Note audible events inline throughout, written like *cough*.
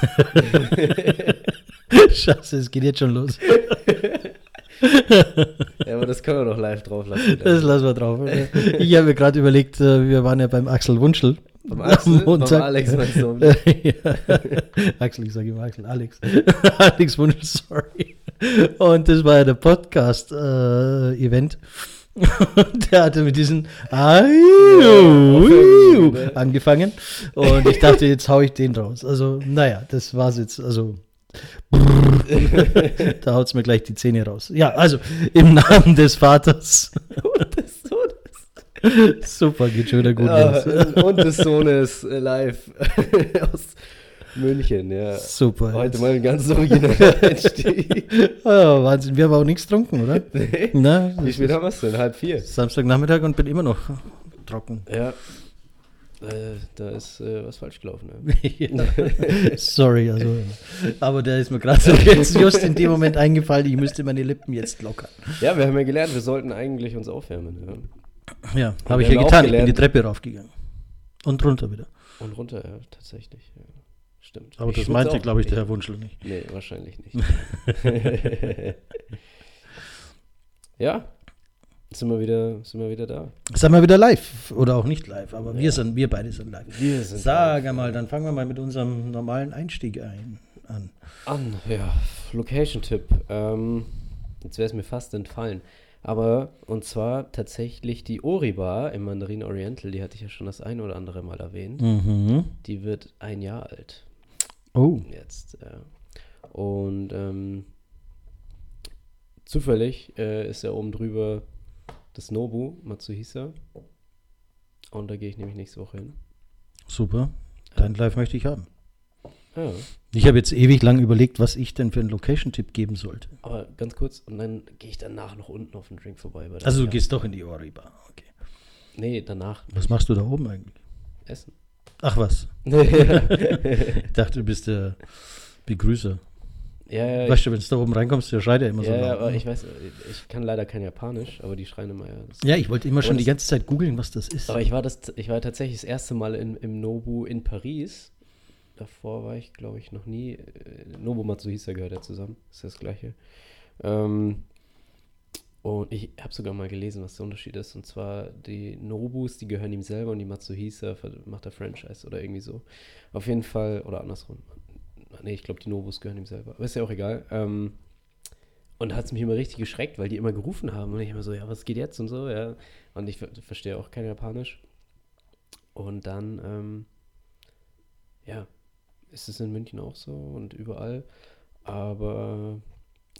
*laughs* Scheiße, es geht jetzt schon los. *laughs* Ja, aber das können wir doch live drauf lassen. Das lassen wir drauf. Ich habe mir gerade überlegt, äh, wir waren ja beim Axel Wunschel. Beim Axel, Am Montag. beim Alex meinst du? *laughs* ja. Axel, ich sage immer Axel, Alex. Alex Wunschel, sorry. Und das war ja der Podcast-Event. Und *laughs* der hatte mit diesen angefangen. Und ich dachte, jetzt hau ich den raus. Also, naja, das war's jetzt. Also, *laughs* da haut's mir gleich die Zähne raus. Ja, also, im Namen des Vaters. Das ist so das Super, geht schon wieder gut ja, los. und des Sohnes äh, live *laughs* aus München, ja. Super. Heute mal ein ganz origineller *laughs* Einstieg. Ja, Wahnsinn, wir haben auch nichts getrunken, oder? *laughs* Nee. Na, Wie spät haben wir es denn? Halb vier. Samstagnachmittag und bin immer noch trocken. Ja. Äh, da ist äh, was falsch gelaufen. Ne? *laughs* Ja. Sorry, also. Aber der ist mir gerade so jetzt just in dem Moment eingefallen, ich müsste meine Lippen jetzt lockern. Ja, wir haben ja gelernt, wir sollten eigentlich uns aufwärmen. Ja. Ja, habe ich ja getan. Ich bin die Treppe raufgegangen. Und runter wieder. Und runter, ja, tatsächlich. Ja. Stimmt. Aber Ich das meinte, glaube ich, der. Herr Wunschel nicht. Nee, wahrscheinlich nicht. *laughs* *laughs* ja. Sind wir wieder, sind wir wieder da. Sind wir wieder live oder auch nicht live, aber wir sind, wir beide sind live. Wir sind Sag einmal, dann fangen wir mal mit unserem normalen Einstieg ein, an. An, ja, Location-Tipp. Ähm, jetzt wäre es mir fast entfallen. Aber, und zwar tatsächlich die Ori-Bar im Mandarin Oriental, die hatte ich ja schon das ein oder andere Mal erwähnt. Mhm. Die wird ein Jahr alt Oh. jetzt. Ja. Und ähm, zufällig äh, ist ja oben drüber das Nobu Matsuhisa. Und da gehe ich nämlich nächste Woche hin. Super. Dein Live möchte ich haben. Ja. Ich habe jetzt ewig lang überlegt, was ich denn für einen Location-Tipp geben sollte. Aber ganz kurz, und dann gehe ich danach noch unten auf den Drink vorbei. Also du gehst doch in die Ori-Bar. Okay. Nee, danach Was machst du da oben eigentlich? essen. Ach was. *laughs* ja, Ich dachte, du bist der Begrüßer. ja, weißt du, wenn du da oben reinkommst, der schreit ja immer so ja, ja, laut. aber ne? ich weiß, ich kann leider kein Japanisch, aber die schreien immer ja. Ja, ich wollte immer schon die ganze Zeit googeln, was das ist. Aber ich war, das, ich war tatsächlich das erste Mal in, im Nobu in Paris. Davor war ich, glaube ich, noch nie. äh, Nobu Matsuhisa gehört ja zusammen. Ist das gleiche. Ähm, und ich habe sogar mal gelesen, was der Unterschied ist. Und zwar die Nobus, die gehören ihm selber und die Matsuhisa macht er Franchise oder irgendwie so. Auf jeden Fall, oder andersrum. Nee, ich glaube, die Nobus gehören ihm selber. Aber ist ja auch egal. Ähm, und hat es mich immer richtig geschreckt, weil die immer gerufen haben. Und ich immer so, ja, was geht jetzt und so, ja. Und ich ver verstehe auch kein Japanisch. Und dann, ähm, ja, ist es in München auch so und überall. Aber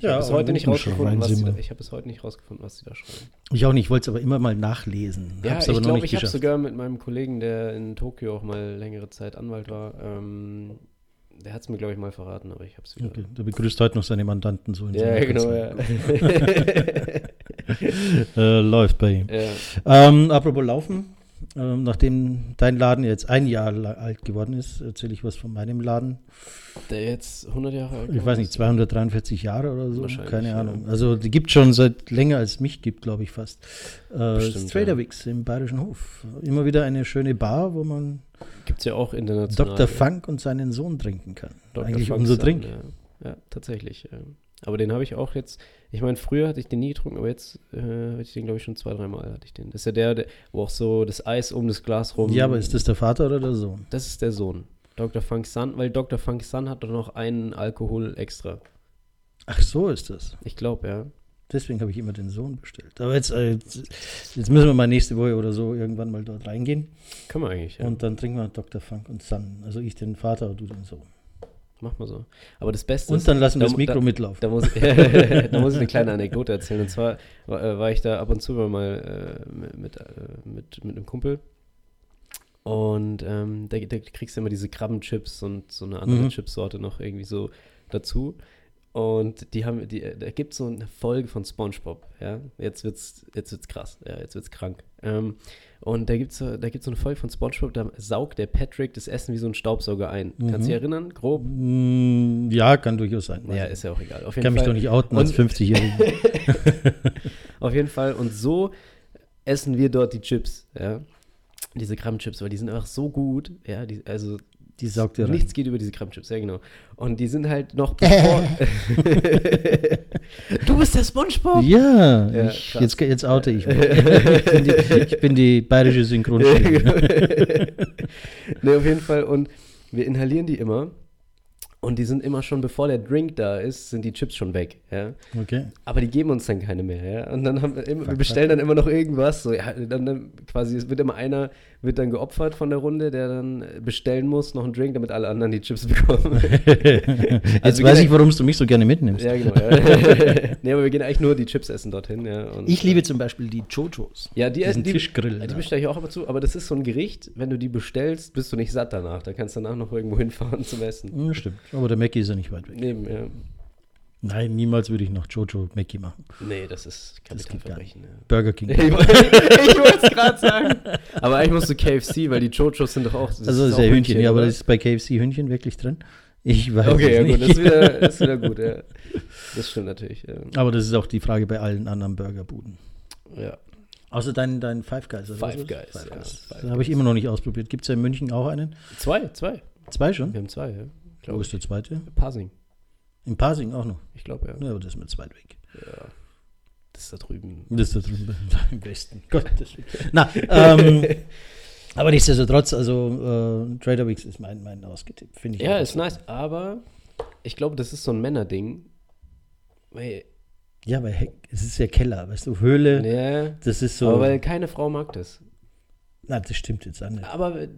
ich Ja, habe aber heute nicht rausgefunden, was da, ich habe bis heute nicht rausgefunden, was sie da schreiben. ich auch nicht, ich wollte es aber immer mal nachlesen. Ja, Hab's ich aber noch glaube, ich habe sogar mit meinem Kollegen, der in Tokio auch mal längere Zeit Anwalt war, ähm, der hat es mir, glaube ich, mal verraten, aber ich habe es wieder. Okay, der begrüßt heute noch seine Mandanten so in Ja, genau, ja. *laughs* Äh, läuft bei ihm. ja. Ähm, apropos Laufen, ähm, nachdem dein Laden jetzt ein Jahr alt geworden ist, erzähle ich was von meinem Laden. Der jetzt 100 Jahre alt Ich weiß nicht, 243 Jahre oder so, keine ja. Ahnung. Also die gibt schon seit länger als mich gibt, glaube ich fast. Äh, Bestimmt, Traderwix im Bayerischen Hof. Immer wieder eine schöne Bar, wo man Gibt es ja auch international. Dr. Funk und seinen Sohn trinken kann. Dr. Eigentlich Funk unser Drink. Ja, ja tatsächlich. Ja. Aber den habe ich auch jetzt, ich meine, früher hatte ich den nie getrunken, aber jetzt äh, hatte ich den, glaube ich, schon zwei, dreimal hatte ich den. Das ist ja der, der, wo auch so das Eis um das Glas rum. Ja, aber ist das der Vater oder der Sohn? Das ist der Sohn. Dr. Funk Sun, weil Dr. Funk Sun hat doch noch einen Alkohol extra. Ach, so ist das. Ich glaube, ja. Deswegen habe ich immer den Sohn bestellt. Aber jetzt, äh, jetzt, jetzt müssen wir mal nächste Woche oder so irgendwann mal dort reingehen. Kann man eigentlich, ja. Und dann trinken wir Dr. Funk und Sun. Also ich den Vater und du den Sohn. Mach mal so. Aber das Beste Und ist, dann lassen wir da das Mikro da, mitlaufen. Da muss, *laughs* da muss ich eine kleine Anekdote erzählen. Und zwar war, äh, war ich da ab und zu mal äh, mit, mit, äh, mit, mit einem Kumpel. Und ähm, da, da kriegst du immer diese Krabbenchips und so eine andere Mhm. Chipsorte noch irgendwie so dazu. Und die haben, die, da gibt es so eine Folge von SpongeBob, ja. Jetzt wird's, jetzt wird's krass, ja, jetzt wird's krank. Ähm, und da gibt's so, da gibt's so eine Folge von SpongeBob, da saugt der Patrick das Essen wie so ein Staubsauger ein. Kannst du Mhm. dich erinnern, grob? Mm, ja, kann durchaus sein. Ja, ist ja auch egal. Auf ich jeden kann mich Fall. doch nicht outen als Und- 50-Jähriger. *laughs* Auf jeden Fall. Und so essen wir dort die Chips, ja. Diese Krabbenchips, weil die sind einfach so gut, ja. Die, also, Die saugt rein. Nichts geht über diese Krabbenchips, ja genau. Und die sind halt noch bevor. *laughs* du bist der SpongeBob! Ja, Ja, ich, jetzt, jetzt oute ich ich, bin die, *laughs* ich bin die bayerische Synchronstimme. *laughs* ne, auf jeden Fall. Und wir inhalieren die immer. Und die sind immer schon, bevor der Drink da ist, sind die Chips schon weg. Ja? Okay. Aber die geben uns dann keine mehr. Ja? Und dann haben wir immer, wir bestellen dann immer noch irgendwas. So, ja, dann, dann quasi, es wird immer einer, wird dann geopfert von der Runde, der dann bestellen muss, noch einen Drink, damit alle anderen die Chips *laughs* bekommen. Jetzt Also weiß ich, warum du mich so gerne mitnimmst. ja, genau. Ja. *laughs* nee, aber wir gehen eigentlich nur die Chips essen dorthin. Ja? Und, Ich liebe zum Beispiel die Chojos. Ja, die, diesen die, Fischgrill Die da. bestelle ich auch immer zu, aber das ist so ein Gericht, wenn du die bestellst, bist du nicht satt danach. Da kannst du danach noch irgendwo hinfahren zum Essen. Ja, stimmt. Aber der Mackie ist ja nicht weit weg. Neben, ja. Nein, niemals würde ich noch Jojo Mackie machen. Nee, das ist Kapitalverbrechen. Ja. Burger King. *laughs* Ich, wollte es gerade sagen. *laughs* Aber eigentlich musst du KFC, weil die Chochos sind doch auch. das also ist auch ja Hühnchen, ja, aber ist bei KFC Hühnchen wirklich drin? Ich weiß Okay, es ja nicht. gut, das ist wieder, *laughs* das ist wieder gut, ja. Das stimmt natürlich. Ja. aber das ist auch die Frage bei allen anderen Burgerbuden. ja. Außer dein, dein Five Guys. Oder Five? Guys, Five ja, Guys. Five Das habe ich Guys. immer noch nicht ausprobiert. Gibt es ja in München auch einen? Zwei, zwei. Zwei schon? Wir haben zwei, ja. Wo ist der zweite? Pasing, In Pasing auch noch. ich glaube, ja. Ja, aber das ist mir zu weit weg. ja. Das ist da drüben. Das ist da drüben *laughs* im Westen. *laughs* Gottes Willen. Na, ähm, *laughs* aber nichtsdestotrotz, also äh, Trader Weeks ist mein, mein ausgetippt, finde ich. Ja, ist nice, aber ich glaube, das ist so ein Männerding. Weil, Ja, weil Heck- es ist ja Keller, weißt du, Höhle, ja, das ist so. aber weil keine Frau mag das. na, das stimmt jetzt auch nicht. Aber äh,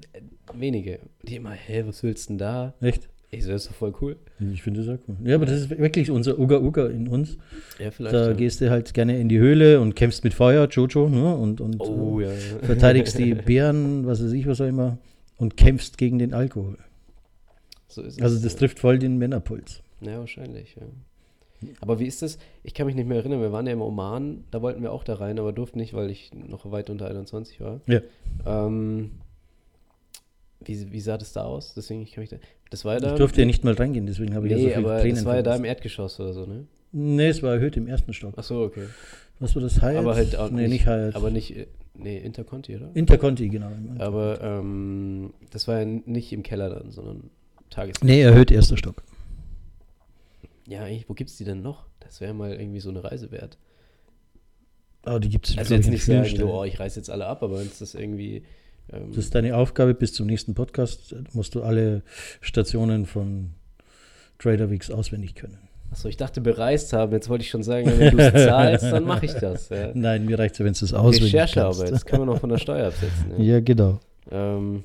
wenige. Die immer, hä, was willst du denn da? Echt? Ich das ist doch voll cool. Ich finde das auch cool. Ja, aber das ist wirklich unser Uga Uga in uns. Ja, vielleicht. Da ja. gehst du halt gerne in die Höhle und kämpfst mit Feuer, Jojo, ne? Und, und Oh, äh, ja. ja. verteidigst die *laughs* Bären, was weiß ich, was auch immer, und kämpfst gegen den Alkohol. So ist es. Also das trifft voll den Männerpuls. Ja, wahrscheinlich, ja. Aber wie ist das? Ich kann mich nicht mehr erinnern, wir waren ja im Oman, da wollten wir auch da rein, aber durften nicht, weil ich noch weit unter 21 war. Ja. Ähm, wie, wie sah das da aus? Deswegen, ich kann mich da. Das war ja da. Ich durfte ja nicht mal reingehen, deswegen habe ich nee, ja so viele aber Tränen das war ja da im. Erdgeschoss oder so, ne? Nee, es war erhöht im ersten Stock. Ach so, okay. Was war das, Hyatt? Aber halt auch nee, nicht, nicht Hyatt. Aber nicht, äh, nee, Interconti, oder? Interconti, genau. Aber ähm, das war ja nicht im Keller dann, sondern Tages. nee, erhöht erster Stock. Ja, eigentlich, wo gibt's die denn noch? Das wäre mal irgendwie so eine Reise wert. Aber die gibt es Also jetzt nicht sagen, so, oh, ich reiß jetzt alle ab, aber wenn es das irgendwie. Ähm, Das ist deine Aufgabe bis zum nächsten Podcast. Musst du alle Stationen von Trader Weeks auswendig können. achso, ich dachte bereist haben. Jetzt wollte ich schon sagen, wenn du es *laughs* zahlst, dann mache ich das. Ja. Nein, mir reicht es, wenn du es auswendig Recherchearbeit, das können wir noch von der Steuer absetzen. Ja, Ja, genau. ähm,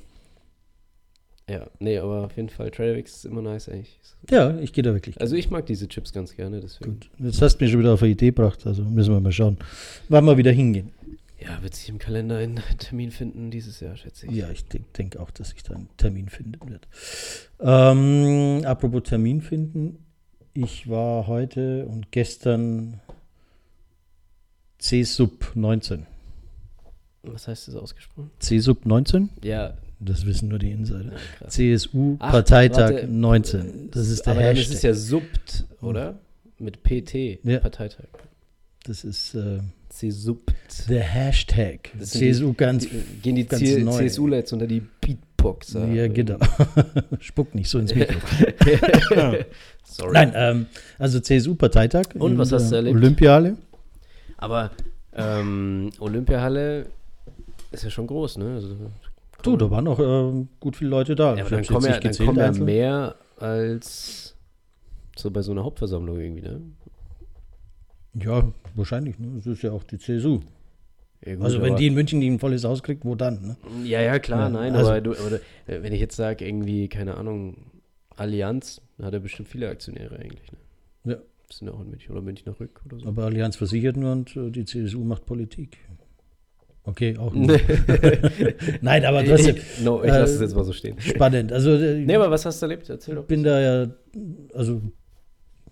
ja nee, aber auf jeden Fall, Trader Vicks ist immer nice eigentlich. Ja, ich gehe da wirklich. Also ich mag diese Chips ganz gerne, deswegen. Gut. Jetzt hast du mich schon wieder auf eine Idee gebracht, also müssen wir mal schauen. Wann wir wieder hingehen. Ja, wird sich im Kalender einen *laughs* Termin finden dieses Jahr, schätze ich. Ja, ich denke denk auch, dass ich da einen Termin finden werde. Ähm, apropos Termin finden. Ich war heute und gestern C-Sub 19. Was heißt das ausgesprochen? C-Sub 19? Ja, Das wissen nur die Insider. ja krass. CSU Ach, Parteitag warte. 19. Das ist der aber Hashtag. ist es ja Subt, oder? Mit PT, Ja. Parteitag. Das ist äh, C Subt. der Hashtag. Das CSU ganz. Die, gehen die ganz C- neu. CSUler jetzt unter die Beatboxer? ja, genau. *laughs* Spuck nicht so ins Mikro. *laughs* Sorry. Nein, ähm, also CSU-Parteitag. Und, in was hast du erlebt? Olympiahalle. Aber ähm, Olympiahalle ist ja schon groß, ne? Also, Du, da waren auch äh, gut viele Leute da. ja, aber dann kommen ja, dann kommen ja einzeln. mehr als so bei so einer Hauptversammlung irgendwie, ne? Ja, wahrscheinlich. Ne? Das ist ja auch die CSU. Ja, gut, also wenn die in München nicht ein volles Haus kriegt, wo dann? Ne? Ja, ja, klar, Ja, nein, also- aber, du, aber du, äh, wenn ich jetzt sage, irgendwie, keine Ahnung, Allianz, dann hat er bestimmt viele Aktionäre eigentlich, ne? Ja. Das sind ja auch in München oder Münchner Rück oder so. Aber Allianz versichert nur und äh, die CSU macht Politik. Okay, auch *laughs* nur. *laughs* Nein, aber trotzdem Ich, no, ich lasse es äh, jetzt mal so stehen. spannend. Also äh, Nee, aber was hast du erlebt? Erzähl doch. bin da ja also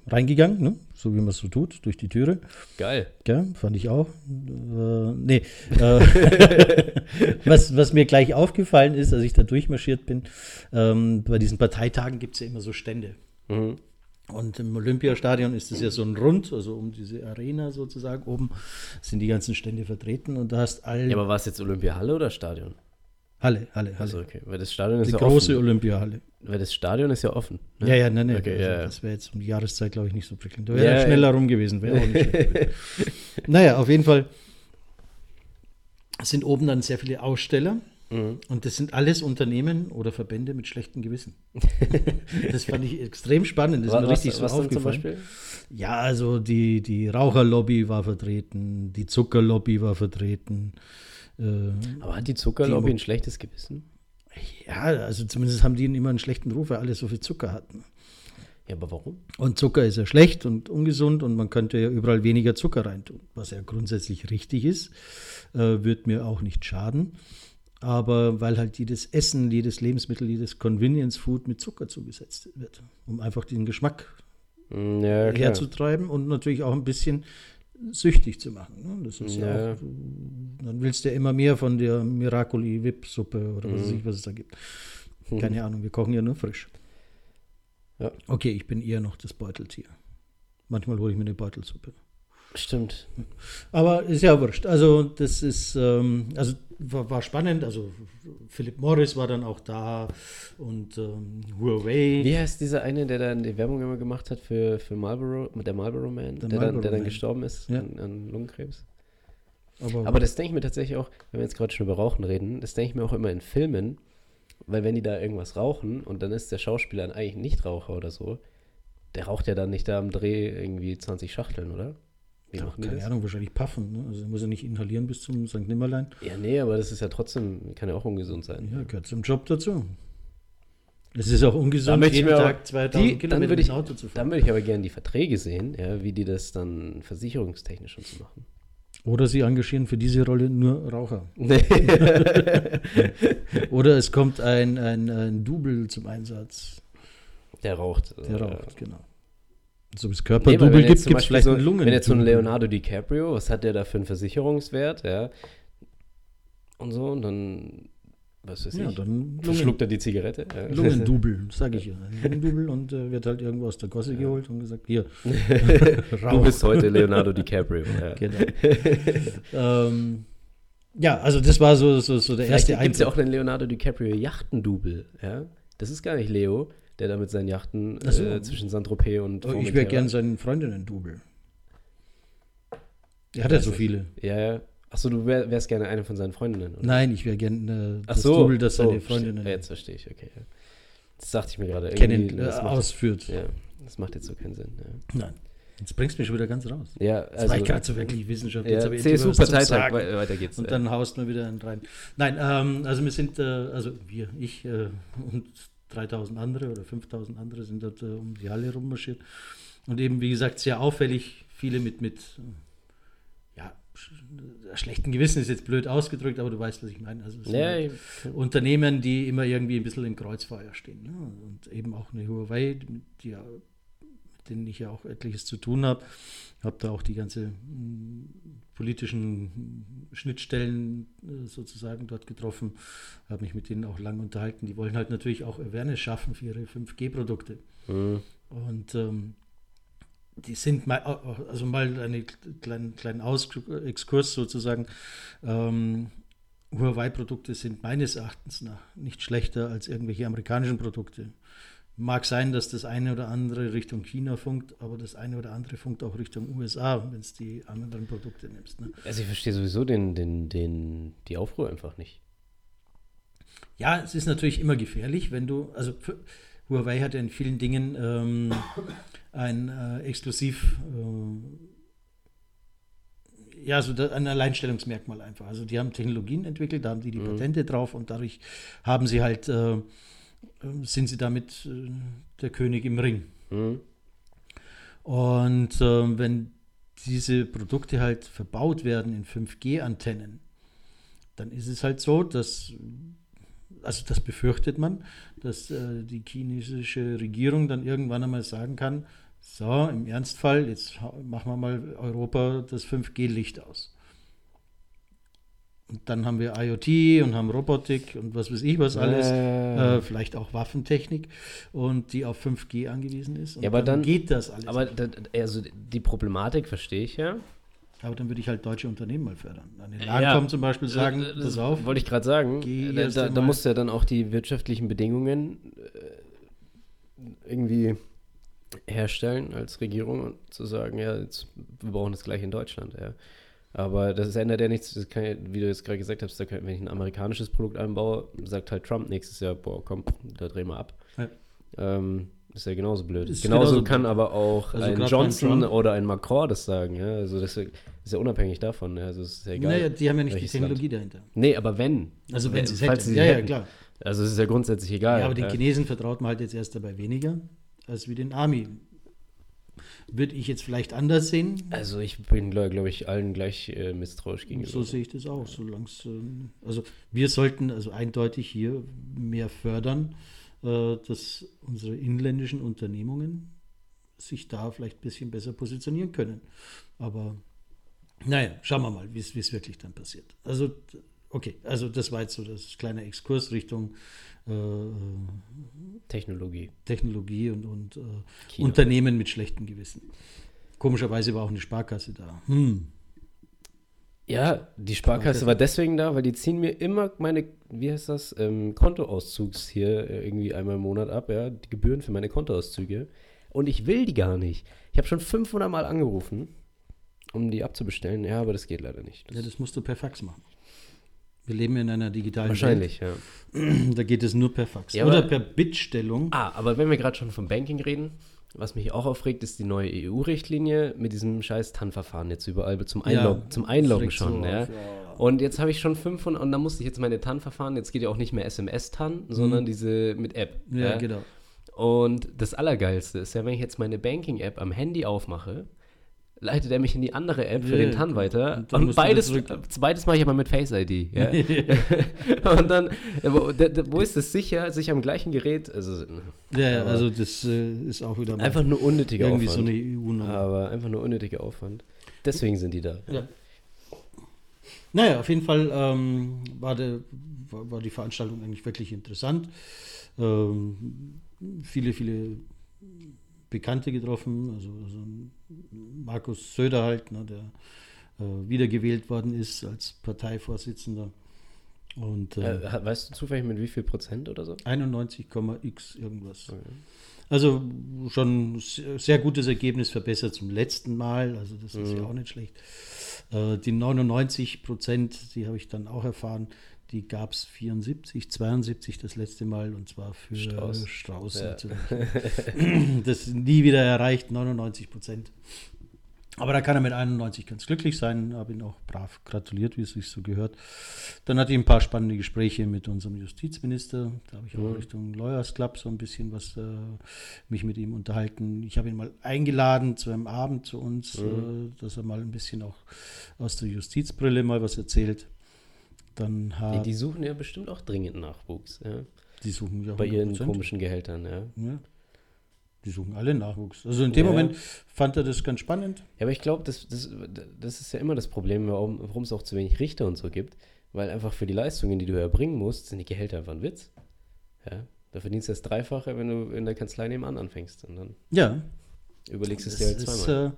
reingegangen, ne? so wie man es so tut, durch die Türe. Geil. Ja, fand ich auch. Äh, nee. *laughs* Äh, *laughs* was, was mir gleich aufgefallen ist, als ich da durchmarschiert bin, ähm, bei diesen Parteitagen gibt es ja immer so Stände. Mhm. Und im Olympiastadion ist es ja so ein Rund, also um diese Arena sozusagen oben sind die ganzen Stände vertreten und da hast all. Ja, aber war es jetzt Olympiahalle oder Stadion? Halle, Halle, Halle. Also okay, weil das Stadion ist die ja große offen. Olympiahalle. Weil das Stadion ist ja offen. ne? Ja, ja, nein, nein. Okay, also, ja. Das wäre jetzt um die Jahreszeit, glaube ich, nicht so prickelnd. Da wäre Ja, er ja. schneller rum gewesen. Auch nicht *laughs* naja, auf jeden Fall sind oben dann sehr viele Aussteller. Mhm. Und das sind alles Unternehmen oder Verbände mit schlechtem Gewissen. *laughs* das fand ich extrem spannend. Das ist Wa- mir was, richtig so was dann zum aufgefallen. Beispiel? Ja, also die, die Raucherlobby war vertreten, die Zuckerlobby war vertreten. Äh, Aber hat die Zuckerlobby Die- ein schlechtes Gewissen? ja, also zumindest haben die immer einen schlechten Ruf, weil alle so viel Zucker hatten. Ja, aber warum? Und Zucker ist ja schlecht und ungesund und man könnte ja überall weniger Zucker reintun, was ja grundsätzlich richtig ist, äh, wird mir auch nicht schaden. Aber weil halt jedes Essen, jedes Lebensmittel, jedes Convenience Food mit Zucker zugesetzt wird, um einfach den Geschmack Mm, Ja, herzutreiben und natürlich auch ein bisschen süchtig zu machen. Ne? Das ist ja. Ja. auch, dann willst du ja immer mehr von der Miracoli Whip Suppe oder was weiß Mhm. ich, was es da gibt. Keine Ahnung, wir kochen ja nur frisch. Ja. Okay, ich bin eher noch das Beuteltier. Manchmal hole ich mir eine Beutelsuppe. Stimmt. Aber ist ja wurscht. Also, das ist, ähm, also war, war spannend. Also, Philip Morris war dann auch da und ähm, Huawei. Wie heißt dieser eine, der dann die Werbung immer gemacht hat für, für Marlboro, der Marlboro Man, Der der, dann, Marlboro der dann Man. gestorben ist Ja. an, an Lungenkrebs? Aber, Aber das denke ich mir tatsächlich auch, wenn wir jetzt gerade schon über Rauchen reden, das denke ich mir auch immer in Filmen, weil wenn die da irgendwas rauchen und dann ist der Schauspieler ein eigentlich Nichtraucher oder so, der raucht ja dann nicht da am Dreh irgendwie 20 Schachteln, oder? Wie die keine? Ahnung, wahrscheinlich puffen. Ne? Also, muss er nicht inhalieren bis zum St. Nimmerlein. Ja, nee, aber das ist ja trotzdem, kann ja auch ungesund sein. Ja, gehört zum Job dazu. Es ist auch ungesund, jeden Tag 2000 Die, Kilometer mit ich, Auto zu fahren. dann würde ich aber gerne die Verträge sehen, ja, wie die das dann versicherungstechnisch schon zu machen. Oder sie engagieren für diese Rolle nur Raucher. *laughs* Nee. *laughs* Oder es kommt ein, ein, ein Double zum Einsatz, Der raucht. der äh, raucht, genau. So Nee, weil Körperdouble wenn gibt, gibt es vielleicht so, einen Lungen. Wenn jetzt so ein Leonardo DiCaprio, was hat der da für einen Versicherungswert, ja? Und so, und dann, was weiß Ja, ich, dann verschluckt er die Zigarette. Ja. *laughs* Lungendouble, *laughs* sage ich ja. Lungendouble und äh, wird halt irgendwo aus der Gosse Ja. geholt und gesagt, hier, *laughs* Du bist heute Leonardo DiCaprio. Ja. Genau. ähm, ja, also das war so, so, so der Vielleicht erste gibt es ja Eindruck. auch einen Leonardo DiCaprio Yachtendouble, ja? Das ist gar nicht Leo, der da mit seinen Yachten Ach so. äh, zwischen Saint-Tropez und Oh, ich wäre gern seinen Freundinnen-Double. Er hat ja so viele. Ja, ja. Achso, du wär, wärst gerne eine von seinen Freundinnen, oder? Nein, ich wäre gern äh, das so, Double, das so, seine verstehe- Freundinnen Ja, jetzt verstehe ich, okay. Ja. Das dachte ich mir gerade. kennen, äh, das macht- ausführt. Ja, das macht jetzt so keinen Sinn. Ja, Nein. Jetzt bringst du mich schon wieder ganz raus. ja Das also. war ich gerade so wirklich Wissenschaft. ja, CSU-Parteitag, weiter geht's. Und dann haust du wieder einen rein. Nein, ähm, also wir sind, äh, also wir, ich äh, und 3000 andere oder 5000 andere sind dort äh, um die Halle rummarschiert. Und eben, wie gesagt, sehr auffällig, viele mit, mit äh, ja, sch- schlechten Gewissen ist jetzt blöd ausgedrückt, aber du weißt, was ich meine. Also es sind ja, halt Unternehmen, die immer irgendwie ein bisschen im Kreuzfeuer stehen. Ja. Und eben auch eine Huawei, die mit denen ich ja auch etliches zu tun habe. Habe da auch die ganze mm, politischen Schnittstellen äh, sozusagen dort getroffen. Habe mich mit denen auch lang unterhalten. Die wollen halt natürlich auch Awareness schaffen für ihre 5G-Produkte. Hm. Und ähm, die sind mal, also mal einen kleinen, kleinen Aus Exkurs sozusagen. Ähm, Huawei-Produkte sind meines Erachtens nach nicht schlechter als irgendwelche amerikanischen Produkte. Mag sein, dass das eine oder andere Richtung China funkt, aber das eine oder andere funkt auch Richtung USA, wenn es die anderen Produkte nimmst. Ne? Also ich verstehe sowieso den, den, den, die Aufruhr einfach nicht. Ja, es ist natürlich immer gefährlich, wenn du, also Huawei hat ja in vielen Dingen ähm, ein äh, exklusiv, äh, ja, so ein Alleinstellungsmerkmal einfach. Also die haben Technologien entwickelt, da haben die die Mhm. Patente drauf und dadurch haben sie halt, äh, sind sie damit äh, der König im Ring. Hm? Und ähm, wenn diese Produkte halt verbaut werden in 5G-Antennen, dann ist es halt so, dass, also das befürchtet man, dass äh, die chinesische Regierung dann irgendwann einmal sagen kann, so, im Ernstfall, jetzt machen wir mal Europa das 5G-Licht aus. Und dann haben wir IoT und haben Robotik und was weiß ich was alles, Äh, äh, vielleicht auch Waffentechnik und die auf 5G angewiesen ist. Und Ja, aber dann- geht das alles. aber da, also die Problematik verstehe ich ja. Aber dann würde ich halt deutsche Unternehmen mal fördern. An den Lancom ja, zum Beispiel sagen, das, das auf. Wollte ich gerade sagen. Da, da, da musst du ja dann auch die wirtschaftlichen Bedingungen äh, irgendwie herstellen als Regierung und zu sagen, ja, jetzt, wir brauchen das gleich in Deutschland. Ja. Aber das ändert ja nichts, ja, wie du jetzt gerade gesagt hast, kann, wenn ich ein amerikanisches Produkt einbaue, sagt halt Trump nächstes Jahr, boah, komm, da drehen wir ab. Ja. Ähm, ist ja genauso blöd. Ist genauso, genauso kann aber auch also ein Johnson oder ein Macron das sagen. Ja? Also das ist ja unabhängig davon. Ja? Also ist ja egal. Naja, die haben ja nicht die Technologie Land. dahinter. Nee, aber wenn. Also wenn, wenn sie es hätten. ja, ja, klar. Also es ist ja grundsätzlich egal. Ja, aber den Chinesen vertraut man halt jetzt erst dabei weniger als wie den Army. Würde ich jetzt vielleicht anders sehen? Also ich bin, glaube glaub ich, allen gleich äh, misstrauisch gegenüber. So sehe ich das auch. Solange äh, also wir sollten also eindeutig hier mehr fördern äh, dass unsere inländischen Unternehmungen sich da vielleicht ein bisschen besser positionieren können. Aber naja, schauen wir mal, wie es wirklich dann passiert. Also, okay, also das war jetzt so das kleine Exkurs Richtung äh, Technologie. Technologie und, und äh, Unternehmen mit schlechtem Gewissen. Komischerweise war auch eine Sparkasse da. Hm. Ja, die Sparkasse war deswegen da, weil die ziehen mir immer meine, wie heißt das, ähm, Kontoauszugs hier äh, irgendwie einmal im Monat ab, ja, die Gebühren für meine Kontoauszüge. Und ich will die gar nicht. Ich habe schon 500 Mal angerufen, um die abzubestellen. Ja, aber das geht leider nicht. Das ja, das musst du per Fax machen. Wir leben in einer digitalen Wahrscheinlich, Welt. ja. *clears throat* Da geht es nur per Fax. Ja, Oder per Bitstellung. Ah, aber wenn wir gerade schon vom Banking reden, was mich auch aufregt, ist die neue EU-Richtlinie mit diesem scheiß TAN-Verfahren jetzt überall zum, Einlog ja, zum Einloggen schon. So ja. Auf. Und jetzt habe ich schon 500 und dann musste ich jetzt meine TAN-Verfahren, jetzt geht ja auch nicht mehr SMS-TAN, sondern mhm. diese mit App. Ja, genau. Und das Allergeilste ist ja, wenn ich jetzt meine Banking-App am Handy aufmache, leitet er mich in die andere App für den TAN weiter. Und, und beides, beides mache ich aber mit Face ID. Ja? *laughs* *laughs* und dann, wo, wo, ist das sicher, sich am gleichen Gerät? Also, ja, also das äh, ist auch wieder einfach nur unnötiger irgendwie Aufwand. Irgendwie so eine EU-Nummer. Aber einfach nur unnötiger Aufwand. Deswegen sind die da. Ja. Naja, auf jeden Fall ähm, war, der, war, war, die Veranstaltung eigentlich wirklich interessant. Ähm, viele, viele Bekannte getroffen, also, also Markus Söder halt, ne, der äh, wiedergewählt worden ist als Parteivorsitzender. Und, äh, äh, weißt du zufällig mit wie viel Prozent oder so? 91,x irgendwas. Okay. Also schon sehr gutes Ergebnis verbessert zum letzten Mal, also das ist mhm. ja auch nicht schlecht. Äh, die 99 Prozent, die habe ich dann auch erfahren, die gab es 74, 72 das letzte Mal und zwar für Strauß, Strauß ja. das nie wieder erreicht, 99 Prozent. Aber da kann er mit 91 ganz glücklich sein. Habe ihn auch brav gratuliert, wie es sich so gehört. Dann hatte ich ein paar spannende Gespräche mit unserem Justizminister. Da habe ich auch mhm. Richtung Lawyers Club so ein bisschen was äh, mich mit ihm unterhalten. Ich habe ihn mal eingeladen zu einem Abend zu uns, mhm. äh, dass er mal ein bisschen auch aus der Justizbrille mal was erzählt. Dann hat, die, die, suchen ja bestimmt auch dringend Nachwuchs. Ja. Die suchen ja Bei ihren komischen Gehältern, ja. ja. Die suchen alle Nachwuchs. Also in dem ja. Moment fand er das ganz spannend. Ja, aber ich glaube, das, das, das ist ja immer das Problem, warum, es auch zu wenig Richter und so gibt. Weil einfach für die Leistungen, die du erbringen musst, sind die Gehälter einfach ein Witz. Ja. Da verdienst du das Dreifache, wenn du in der Kanzlei nebenan anfängst. Und dann ja. überlegst du es dir halt zweimal. Ist,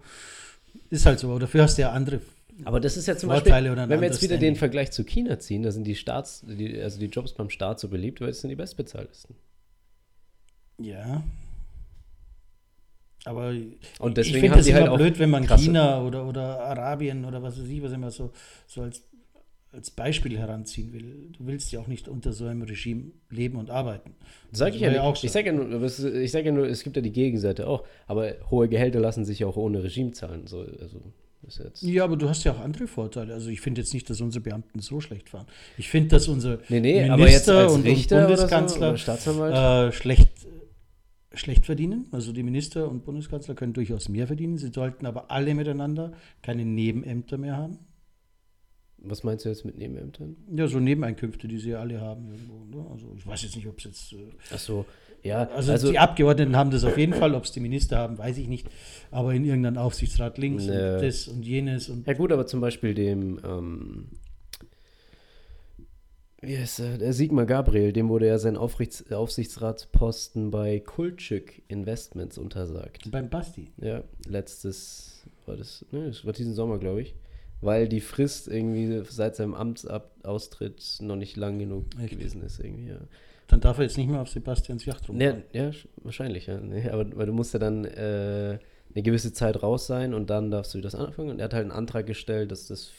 äh, ist halt so. Dafür hast du ja andere aber das ist ja zum Vorteile Beispiel, wenn wir jetzt wieder den Vergleich zu China ziehen, da sind die Staats, die, also die Jobs beim Staat so beliebt, weil es sind die bestbezahltesten. Ja. Aber und deswegen ich finde es immer halt blöd, wenn man krasse. China oder, oder Arabien oder was weiß ich, was immer so, so als, als Beispiel heranziehen will. Du willst ja auch nicht unter so einem Regime leben und arbeiten. Sag ich ja nicht. Auch ich sage ja, nur, ich sag ja nur, es gibt ja die Gegenseite auch. Aber hohe Gehälter lassen sich ja auch ohne Regime zahlen. So, also ja, aber du hast ja auch andere Vorteile. Also ich finde jetzt nicht, dass unsere Beamten so schlecht fahren. Ich finde, dass unsere nee, nee, Minister und, und, Bundeskanzler so, äh, schlecht, schlecht verdienen. Also die Minister und Bundeskanzler können durchaus mehr verdienen. Sie sollten aber alle miteinander keine Nebenämter mehr haben. Was meinst du jetzt mit Nebenämtern? Ja, so Nebeneinkünfte, die sie alle haben irgendwo. Ne? Also ich weiß jetzt nicht, ob es jetzt. Äh, Ach so, ja. Also, also, die Abgeordneten haben das auf jeden Fall, ob es die Minister haben, weiß ich nicht. Aber in irgendeinem Aufsichtsrat links ne. und das und jenes. Und ja gut, aber zum Beispiel dem, ähm, wie heißt er, der Sigmar Gabriel, dem wurde ja sein Aufrichts Aufsichtsratsposten bei Kultschük Investments untersagt. Beim Basti? Ja, letztes, war das, ne, das war diesen Sommer, glaube ich. weil die Frist irgendwie seit seinem Amtsaustritt noch nicht lang genug Echt? gewesen ist. Irgendwie, ja. Dann darf er jetzt nicht mehr auf Sebastians Yacht rumfahren. Ja, ja, wahrscheinlich, ja. Nee, aber weil du musst ja dann äh, eine gewisse Zeit raus sein und dann darfst du das anfangen. Und er hat halt einen Antrag gestellt, dass, das,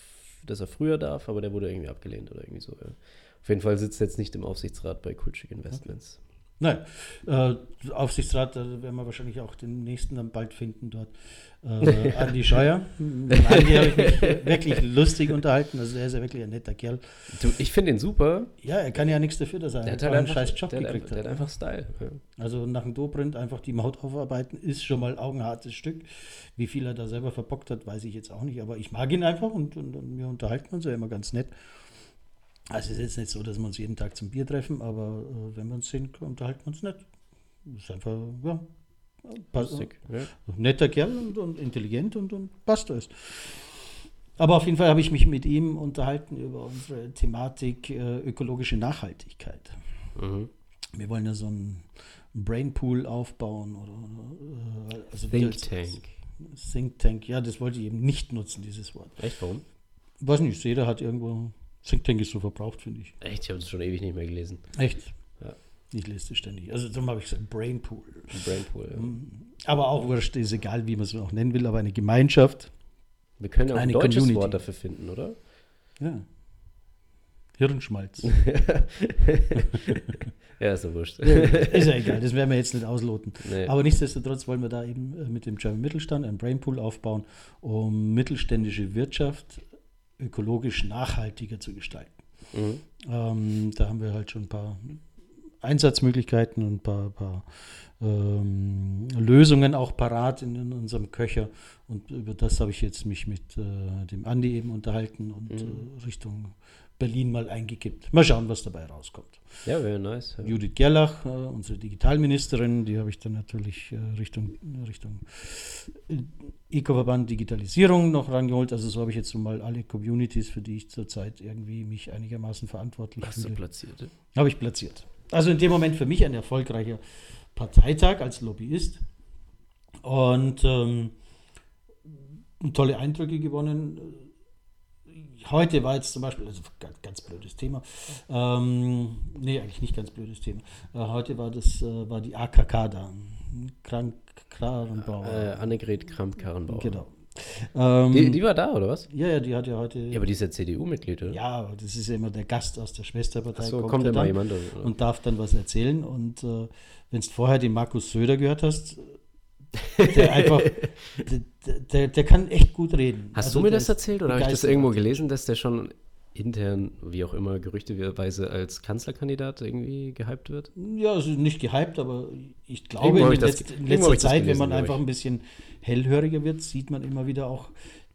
dass er früher darf, aber der wurde irgendwie abgelehnt oder irgendwie so. Ja. Auf jeden Fall sitzt er jetzt nicht im Aufsichtsrat bei Kulchik Investments. Okay. Nein, äh, Aufsichtsrat, da werden wir wahrscheinlich auch den nächsten dann bald finden dort. Äh, Andi Scheuer. Mit Andi habe ich mich wirklich lustig unterhalten. Also der ist ja wirklich ein netter Kerl. Du, ich finde ihn super. Ja, er kann ja nichts dafür, dass er der einen, halt scheiß Job der gekriegt hat. Der hat einfach Style. Ja. Also nach dem Dobrindt einfach die Maut aufarbeiten, ist schon mal augenhartes Stück. Wie viel er da selber verbockt hat, weiß ich jetzt auch nicht. Aber ich mag ihn einfach und, und, und wir unterhalten uns ja immer ganz nett. Also es ist jetzt nicht so, dass wir uns jeden Tag zum Bier treffen, aber äh, wenn wir uns sehen, unterhalten wir uns nicht. Ist einfach, ja, Lustig, ja. netter Kerl und, und intelligent und, und passt alles. Aber auf jeden Fall habe ich mich mit ihm unterhalten über unsere Thematik äh, ökologische Nachhaltigkeit. Mhm. Wir wollen ja so einen Brainpool aufbauen oder, äh, also Think Tank. Think Tank, ja, das wollte ich eben nicht nutzen, dieses Wort. Echt, warum? Weiß nicht, jeder hat irgendwo Think Tank ist so verbraucht, finde ich. Echt? Ich habe es schon ewig nicht mehr gelesen. Echt? Ja. Ich lese es ständig. Also darum habe ich gesagt, Brainpool. Brainpool, ja. Mm. Aber auch wurscht, ist egal, wie man es auch nennen will, aber eine Gemeinschaft. Wir können ja auch ein deutsches Community. Wort dafür finden, oder? Ja. Hirnschmalz. *laughs* ja, ist ja wurscht. ist ja egal, das werden wir jetzt nicht ausloten. Nee. Aber nichtsdestotrotz wollen wir da eben äh, mit dem German Mittelstand einen Brainpool aufbauen, um mittelständische Wirtschaft ökologisch nachhaltiger zu gestalten. Mhm. Ähm, da haben wir halt schon ein paar Einsatzmöglichkeiten und ein paar, paar ähm, Lösungen auch parat in, in, unserem Köcher. Und über das habe ich jetzt mich mit äh, dem Andi eben unterhalten und mhm. äh, Richtung Berlin mal eingekippt. Mal schauen, was dabei rauskommt. Ja, wäre nice. Ja. Judith Gerlach, äh, unsere Digitalministerin, die habe ich dann natürlich äh, Richtung, Richtung Eco-Verband Digitalisierung noch rangeholt. Also so habe ich jetzt so mal alle Communities, für die ich zurzeit irgendwie mich einigermaßen verantwortlich Hast fühle. du platziert? Habe ich platziert. Also in dem Moment für mich ein erfolgreicher Parteitag als Lobbyist. Und ähm, tolle Eindrücke gewonnen heute war jetzt zum Beispiel, also ganz, ganz blödes Thema, ähm, nee, eigentlich nicht ganz blödes Thema. Äh, heute war das, äh, war die AKK da, Krank Karrenbauer. Äh, Annegret Kramp-Karrenbauer. Genau. Ähm, die, die, war da, oder was? Ja, ja, die hat ja heute. Ja, aber die ist ja CDU-Mitglied, oder? Ja, das ist ja immer der Gast aus der Schwesterpartei. Ach so, kommt, kommt immer jemand. Oder? Und darf dann was erzählen. Und äh, wenn du vorher den Markus Söder gehört hast, der einfach, der, der, der, kann echt gut reden. Hast also du mir das erzählt oder habe ich das irgendwo gelesen, dass der schon intern, wie auch immer, gerüchteweise als Kanzlerkandidat irgendwie gehypt wird? Ja, also nicht gehypt, aber ich glaube, in, das, letzt, in letzter Zeit, gelesen, wenn man einfach ein bisschen hellhöriger wird, sieht man immer wieder auch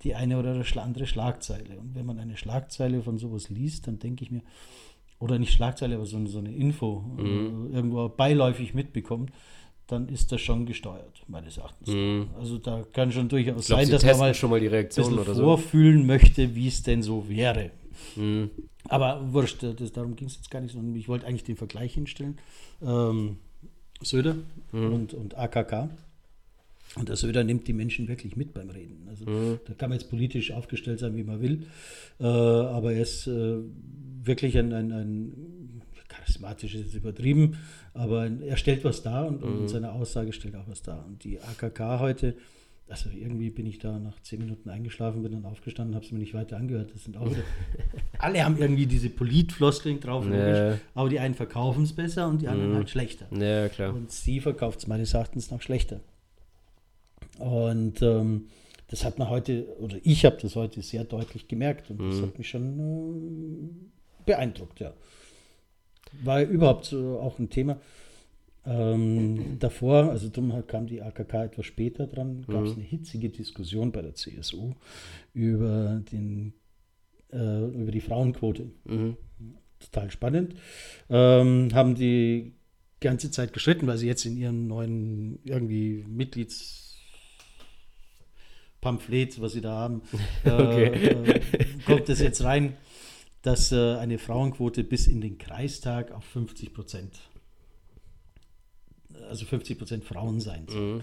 die eine oder andere Schlagzeile. Und wenn man eine Schlagzeile von sowas liest, dann denke ich mir, oder nicht Schlagzeile, aber so, so eine Info mhm. Äh, irgendwo beiläufig mitbekommt, dann ist das schon gesteuert, meines Erachtens. Mhm. Also da kann schon durchaus glaub, sein, dass man mal schon mal die Reaktion oder vorfühlen so. möchte, wie es denn so wäre. Mhm. Aber wurscht, das, darum ging es jetzt gar nicht, sondern ich wollte eigentlich den Vergleich hinstellen. Ähm, Söder mhm. und, und AKK. Und der Söder nimmt die Menschen wirklich mit beim Reden. Also mhm. da kann man jetzt politisch aufgestellt sein, wie man will. Äh, aber er ist äh, wirklich ein, ein, ein charismatisch ist jetzt übertrieben, aber er stellt was dar und, mhm. und seine Aussage stellt auch was dar. Und die AKK heute, also irgendwie bin ich da nach zehn Minuten eingeschlafen, bin dann aufgestanden, habe es mir nicht weiter angehört. Das sind auch wieder, *laughs* alle haben irgendwie diese Politfloskeln drauf, nee. aber die einen verkaufen es besser und die anderen mhm. halt schlechter. Ja, klar. Und sie verkauft es meines Erachtens noch schlechter. Und ähm, das hat man heute, oder ich habe das heute sehr deutlich gemerkt und mhm. das hat mich schon äh, beeindruckt, ja war überhaupt so auch ein Thema. Ähm, davor, also darum kam die AKK etwas später dran, gab es mhm. eine hitzige Diskussion bei der CSU über, den, äh, über die Frauenquote. Mhm. Total spannend. Ähm, haben die ganze Zeit geschritten, weil sie jetzt in ihrem neuen irgendwie Mitgliedspamphlet, was sie da haben, *laughs* äh, okay. äh, kommt das jetzt rein dass äh, eine Frauenquote bis in den Kreistag auf 50 Prozent also 50 Prozent Frauen sein soll. Mhm.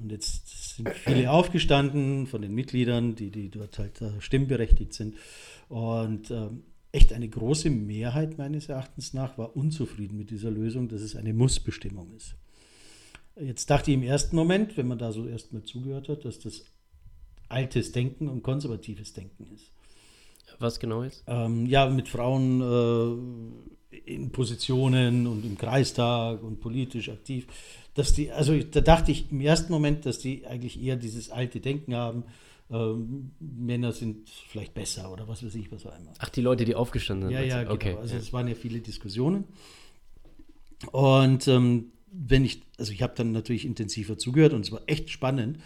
Und jetzt sind viele aufgestanden von den Mitgliedern, die, die dort halt äh, stimmberechtigt sind. Und ähm, echt eine große Mehrheit meines Erachtens nach war unzufrieden mit dieser Lösung, dass es eine Mussbestimmung ist. Jetzt dachte ich im ersten Moment, wenn man da so erstmal zugehört hat, dass das altes Denken und konservatives Denken ist. Was genau ist? Ähm, ja, mit Frauen äh, in Positionen und im Kreistag und politisch aktiv. Dass die, also da dachte ich im ersten Moment, dass die eigentlich eher dieses alte Denken haben. Ähm, Männer sind vielleicht besser oder was weiß ich, was auch immer. Ach, die Leute, die aufgestanden sind. Ja, ja, genau. Okay. Also es waren ja viele Diskussionen. Und ähm, wenn ich, also ich habe dann natürlich intensiver zugehört und es war echt spannend.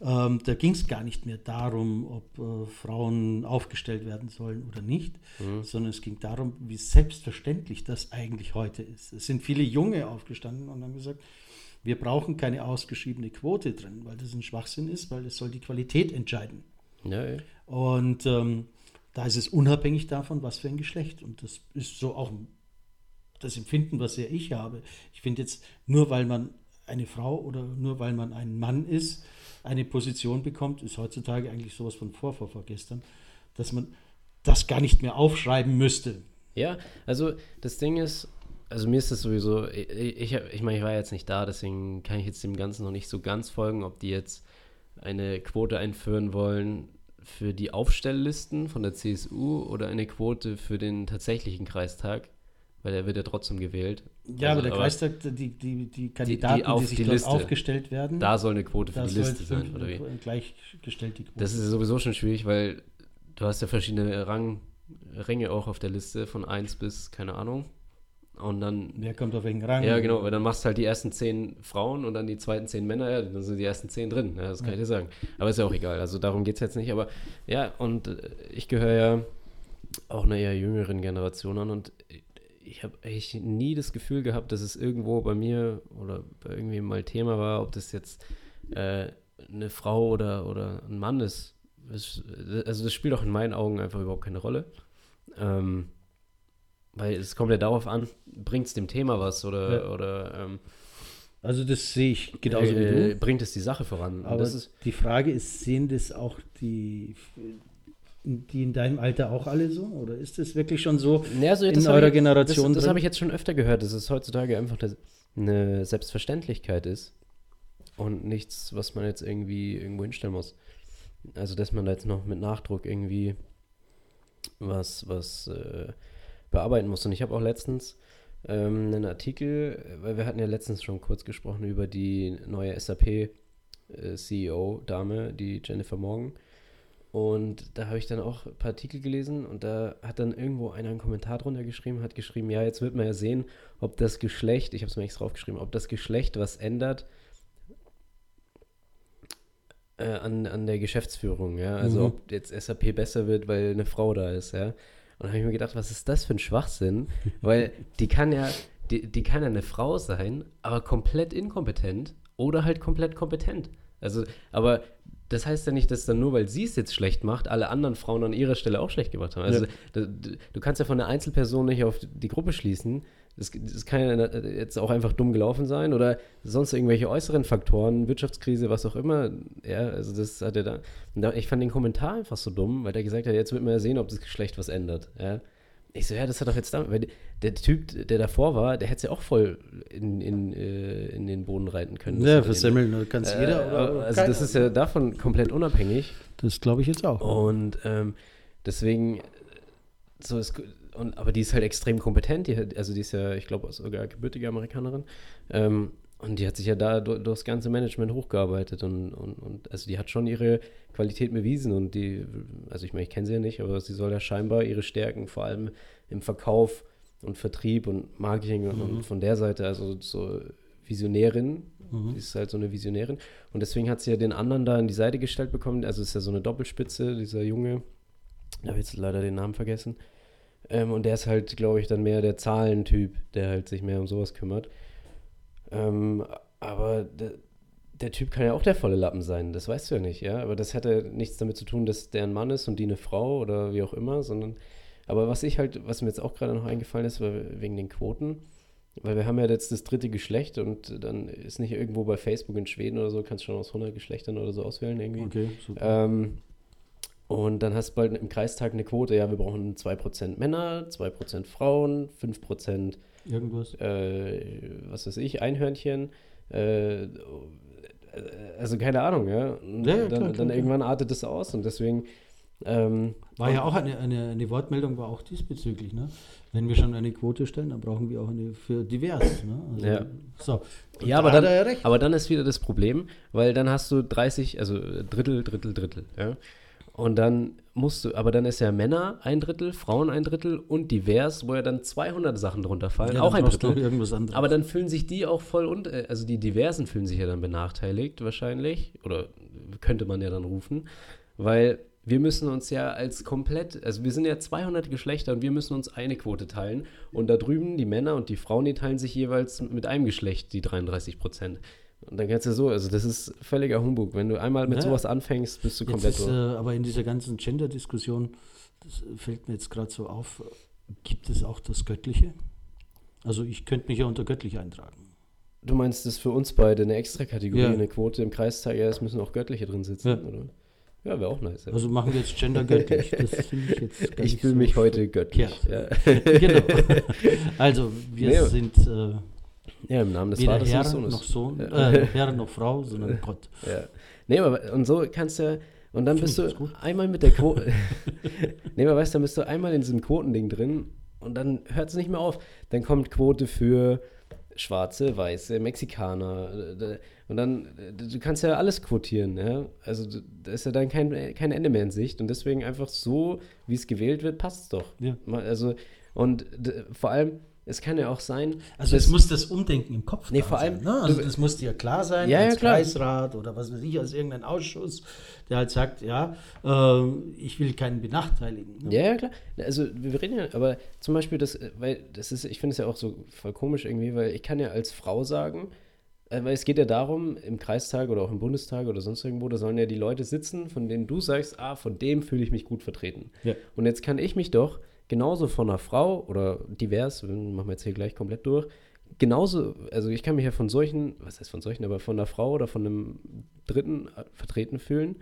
Ähm, da ging es gar nicht mehr darum, ob äh, Frauen aufgestellt werden sollen oder nicht, mhm. sondern es ging darum, wie selbstverständlich das eigentlich heute ist. Es sind viele Junge aufgestanden und haben gesagt, wir brauchen keine ausgeschriebene Quote drin, weil das ein Schwachsinn ist, weil es soll die Qualität entscheiden. Ja, ja. Und ähm, da ist es unabhängig davon, was für ein Geschlecht. Und das ist so auch das Empfinden, was ja ich habe. Ich finde jetzt, nur weil man eine Frau oder nur weil man ein Mann ist, eine Position bekommt, ist heutzutage eigentlich sowas von vor, vor, vor gestern, dass man das gar nicht mehr aufschreiben müsste. Ja, also das Ding ist, also mir ist das sowieso, ich, ich, ich meine, ich war jetzt nicht da, deswegen kann ich jetzt dem Ganzen noch nicht so ganz folgen, ob die jetzt eine Quote einführen wollen für die Aufstelllisten von der CSU oder eine Quote für den tatsächlichen Kreistag weil er wird ja trotzdem gewählt. Ja, also, aber der Kreistag, die, die, die Kandidaten, die, die, auf die sich die dort aufgestellt werden. Da soll eine Quote für die Liste sein, oder wie? Gleichgestellt die Quote. Das ist sowieso schon schwierig, weil du hast ja verschiedene Rang, Ränge auch auf der Liste, von 1 bis, keine Ahnung. Und dann. Wer kommt auf welchen Rang? Ja, genau, weil dann machst du halt die ersten zehn Frauen und dann die zweiten zehn Männer, ja, dann sind die ersten zehn drin. Ja, das kann ja. ich dir sagen. Aber ist ja auch egal. Also darum geht es jetzt nicht. Aber ja, und äh, ich gehöre ja auch einer eher jüngeren Generation an und ich habe eigentlich nie das Gefühl gehabt, dass es irgendwo bei mir oder bei irgendwie mal Thema war, ob das jetzt äh, eine Frau oder, oder ein Mann ist. Es, also das spielt auch in meinen Augen einfach überhaupt keine Rolle. Ähm, weil es kommt ja darauf an, bringt es dem Thema was oder, ja. oder ähm, also das sehe ich genauso äh, wie du. Bringt es die Sache voran. Aber die Frage ist, sehen das auch die die in deinem Alter auch alle so? Oder ist es wirklich schon so ja, also in eurer ich, Generation? Das, das habe ich jetzt schon öfter gehört, dass es heutzutage einfach eine Selbstverständlichkeit ist und nichts, was man jetzt irgendwie irgendwo hinstellen muss. Also, dass man da jetzt noch mit Nachdruck irgendwie was, was äh, bearbeiten muss. Und ich habe auch letztens ähm, einen Artikel, weil wir hatten ja letztens schon kurz gesprochen über die neue SAP-CEO-Dame, äh, die Jennifer Morgan. Und da habe ich dann auch ein paar Artikel gelesen und da hat dann irgendwo einer einen Kommentar drunter geschrieben, hat geschrieben, ja, jetzt wird man ja sehen, ob das Geschlecht, ich habe es mir extra draufgeschrieben, ob das Geschlecht was ändert äh, an, an der Geschäftsführung, ja. Also mhm. ob jetzt SAP besser wird, weil eine Frau da ist, ja. Und da habe ich mir gedacht, was ist das für ein Schwachsinn? *laughs* weil die kann ja, die, die kann ja eine Frau sein, aber komplett inkompetent oder halt komplett kompetent. Also, aber das heißt ja nicht, dass dann nur, weil sie es jetzt schlecht macht, alle anderen Frauen an ihrer Stelle auch schlecht gemacht haben. Also ja. du, du, kannst ja von einer Einzelperson nicht auf die Gruppe schließen. Das, das, kann ja jetzt auch einfach dumm gelaufen sein oder sonst irgendwelche äußeren Faktoren, Wirtschaftskrise, was auch immer. Ja, also das hat er da. Ich fand den Kommentar einfach so dumm, weil der gesagt hat, jetzt wird man ja sehen, ob das Geschlecht was ändert. Ja. Ich so, ja, das hat doch jetzt damit, weil der Typ, der davor war, der hätte es ja auch voll in, in, äh, in den Boden reiten können. Ja, versemmeln kann es äh, jeder. Oder, also das ist ja davon komplett unabhängig. Das glaube ich jetzt auch. Und ähm, deswegen, so ist, und, aber die ist halt extrem kompetent, die, also die ist ja, ich glaube, sogar gebürtige Amerikanerin. Ähm, und die hat sich ja da durch, das ganze Management hochgearbeitet und, und, und also die hat schon ihre Qualität bewiesen und die, also ich meine, ich kenne sie ja nicht, aber sie soll ja scheinbar ihre Stärken vor allem im Verkauf und Vertrieb und Marketing mhm. und von der Seite, also so Visionärin, mhm. ist halt so eine Visionärin und deswegen hat sie ja den anderen da an die Seite gestellt bekommen, also ist ja so eine Doppelspitze, dieser Junge, da habe ich jetzt leider den Namen vergessen ähm, und der ist halt, glaube ich, dann mehr der Zahlentyp, der halt sich mehr um sowas kümmert. Ähm, aber der, der, Typ kann ja auch der volle Lappen sein, das weißt du ja nicht, ja. Aber das hätte nichts damit zu tun, dass der ein Mann ist und die eine Frau oder wie auch immer, sondern. Aber was ich halt, was mir jetzt auch gerade noch eingefallen ist, wegen den Quoten, weil wir haben ja jetzt das dritte Geschlecht und dann ist nicht irgendwo bei Facebook in Schweden oder so, kannst du schon aus 100 Geschlechtern oder so auswählen irgendwie. Okay, super. Ähm, und dann hast du bald im Kreistag eine Quote, ja, wir brauchen 2% Männer, 2% Frauen, 5% Irgendwas. äh, was weiß ich, Einhörnchen. Äh, also keine Ahnung, ja. Und Ja, ja, dann, klar, klar, dann klar. irgendwann artet es aus und deswegen. Ähm, War ja auch eine, eine, eine Wortmeldung, war auch diesbezüglich. Ne? Wenn wir schon eine Quote stellen, dann brauchen wir auch eine für divers. Ne? Also, Ja. So. Ja, aber dann, ja aber dann ist wieder das Problem, weil dann hast du 30, also Drittel, Drittel, Drittel, ja. Und dann musst du, aber dann ist ja Männer ein Drittel, Frauen ein Drittel und divers, wo ja dann 200 Sachen drunter fallen, Ja, auch ein Drittel. irgendwas anderes. Aber dann fühlen sich die auch voll und äh, also die Diversen fühlen sich ja dann benachteiligt wahrscheinlich oder könnte man ja dann rufen, weil wir müssen uns ja als komplett, also wir sind ja 200 Geschlechter und wir müssen uns eine Quote teilen und da drüben die Männer und die Frauen, die teilen sich jeweils mit einem Geschlecht die 33 Prozent. Und dann kannst du so, also das ist völliger Humbug. Wenn du einmal mit Ja. sowas anfängst, bist du komplett ist, äh, durch. aber in dieser ganzen Gender-Diskussion, das fällt mir jetzt gerade so auf, gibt es auch das Göttliche? Also ich könnte mich ja unter göttlich eintragen. Du meinst, das ist für uns beide eine extra Kategorie, Ja. eine Quote im Kreistag, ja, es müssen auch Göttliche drin sitzen, Ja. oder? Ja, wäre auch nice. Ja. Also machen wir jetzt Gender göttlich. *laughs* Das finde ich jetzt gar ich fühle so mich heute göttlich. Ja. *laughs* genau. *laughs* Also wir Nee, sind äh, ja, im Namen des weder Vaters Herr des Sohnes. noch Sohn, Ja. äh, *laughs* Herr noch Frau, sondern Gott. Ja. Nee, aber und so kannst du, und dann Find bist du einmal mit der Quote, *laughs* *laughs* nee, aber weißt du, dann bist du einmal in diesem Quotending drin und dann hört es nicht mehr auf. Dann kommt Quote für Schwarze, Weiße, Mexikaner äh, und dann, äh, du kannst ja alles quotieren, ja. Also da ist ja dann kein, kein Ende mehr in Sicht und deswegen einfach so, wie es gewählt wird, passt es doch. Ja. Also, und vor allem, es kann ja auch sein, Also es muss das Umdenken im Kopf Nee, vor sein. allem- Ne? Also das muss dir klar sein, Ja, ja, als klar. Kreisrat oder was weiß ich, als irgendein Ausschuss, der halt sagt, ja, äh, ich will keinen benachteiligen. Ne? Ja, ja, klar. Also wir reden ja, aber zum Beispiel das, äh, weil das ist, ich finde es ja auch so voll komisch irgendwie, weil ich kann ja als Frau sagen, äh, weil es geht ja darum, im Kreistag oder auch im Bundestag oder sonst irgendwo, da sollen ja die Leute sitzen, von denen du sagst, ah, von dem fühle ich mich gut vertreten. Ja. Und jetzt kann ich mich doch genauso von einer Frau oder divers, machen wir jetzt hier gleich komplett durch, genauso, also ich kann mich ja von solchen, was heißt von solchen, aber von einer Frau oder von einem Dritten vertreten fühlen.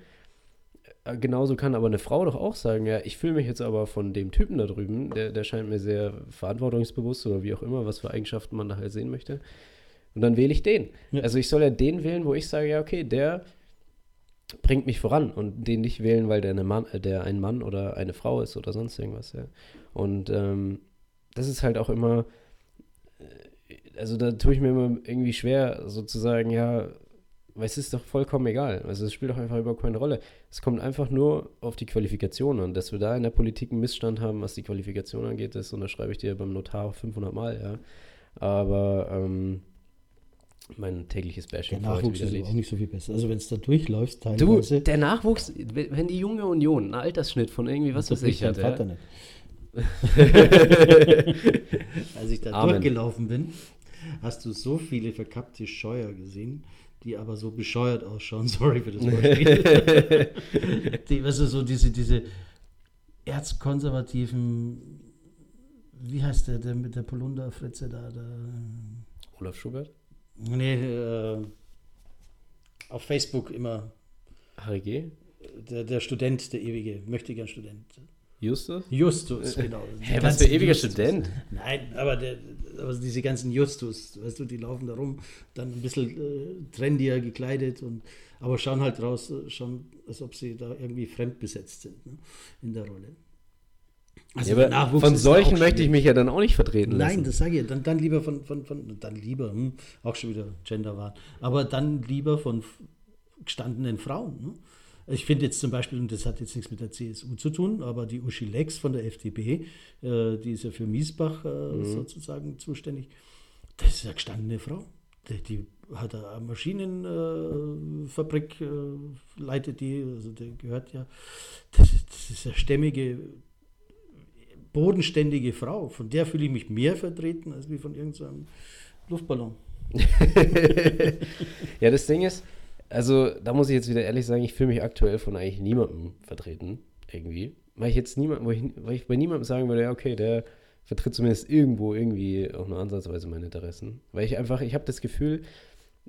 Äh, Genauso kann aber eine Frau doch auch sagen, ja, ich fühle mich jetzt aber von dem Typen da drüben, der, der scheint mir sehr verantwortungsbewusst oder wie auch immer, was für Eigenschaften man da halt sehen möchte. Und dann wähle ich den. Ja. Also ich soll ja den wählen, wo ich sage, ja, okay, der bringt mich voran und den nicht wählen, weil der, eine Mann, äh, der ein Mann oder eine Frau ist oder sonst irgendwas, ja. Und ähm, das ist halt auch immer, äh, also da tue ich mir immer irgendwie schwer, sozusagen, ja, weil es ist doch vollkommen egal. Also es spielt doch einfach überhaupt keine Rolle. Es kommt einfach nur auf die Qualifikation an. Dass wir da in der Politik einen Missstand haben, was die Qualifikation angeht, das unterschreibe ich dir beim Notar 500 Mal, ja. Aber ähm, mein tägliches Der Bashing heute Nachwuchs ist auch nicht so viel besser. Also wenn es da durchläufst, Du, teilweise, der Nachwuchs, wenn die junge Union einen Altersschnitt von irgendwie, was weiß ich, dein hat, Vater ja? nicht. *laughs* Als ich da Amen. durchgelaufen bin, hast du so viele verkappte Scheuer gesehen, die aber so bescheuert ausschauen. *laughs* Sorry für das Beispiel. *laughs* die, weißt du, so diese, diese erzkonservativen, wie heißt der, der mit der Polunderfritze da? Der, Olaf Schubert, nee, äh, auf Facebook immer HRG, der, der Student, der ewige, möchte gern Student. Justus. Justus, genau. Die Hä, was für ewiger Justus. Student? Nein, aber, der, aber diese ganzen Justus, weißt du, die laufen da rum, dann ein bisschen äh, trendier gekleidet, und, aber schauen halt raus, äh, schon, als ob sie da irgendwie fremdbesetzt sind ne, in der Rolle. Also Ja, von solchen auch möchte ich mich ja dann auch nicht vertreten lassen. Nein, das sage ich. Dann, dann lieber von, von, von dann lieber, hm, auch schon wieder Genderwahl, aber dann lieber von gestandenen Frauen. Ne? Ich finde jetzt zum Beispiel, und das hat jetzt nichts mit der CSU zu tun, aber die Uschi Lex von der FDP, äh, die ist ja für Miesbach äh, Mhm. sozusagen zuständig, das ist eine gestandene Frau. Die, die hat eine Maschinenfabrik, äh, äh, leitet die, also der gehört ja, das, ist- das ist eine stämmige bodenständige Frau. Von der fühle ich mich mehr vertreten als wie von irgendeinem Luftballon. *laughs* Ja, das Ding ist, also da muss ich jetzt wieder ehrlich sagen, ich fühle mich aktuell von eigentlich niemandem vertreten, irgendwie. Weil ich jetzt niemand, wo ich, weil ich bei niemandem sagen würde, ja, okay, der vertritt zumindest irgendwo irgendwie auch nur ansatzweise meine Interessen. Weil ich einfach, ich habe das Gefühl,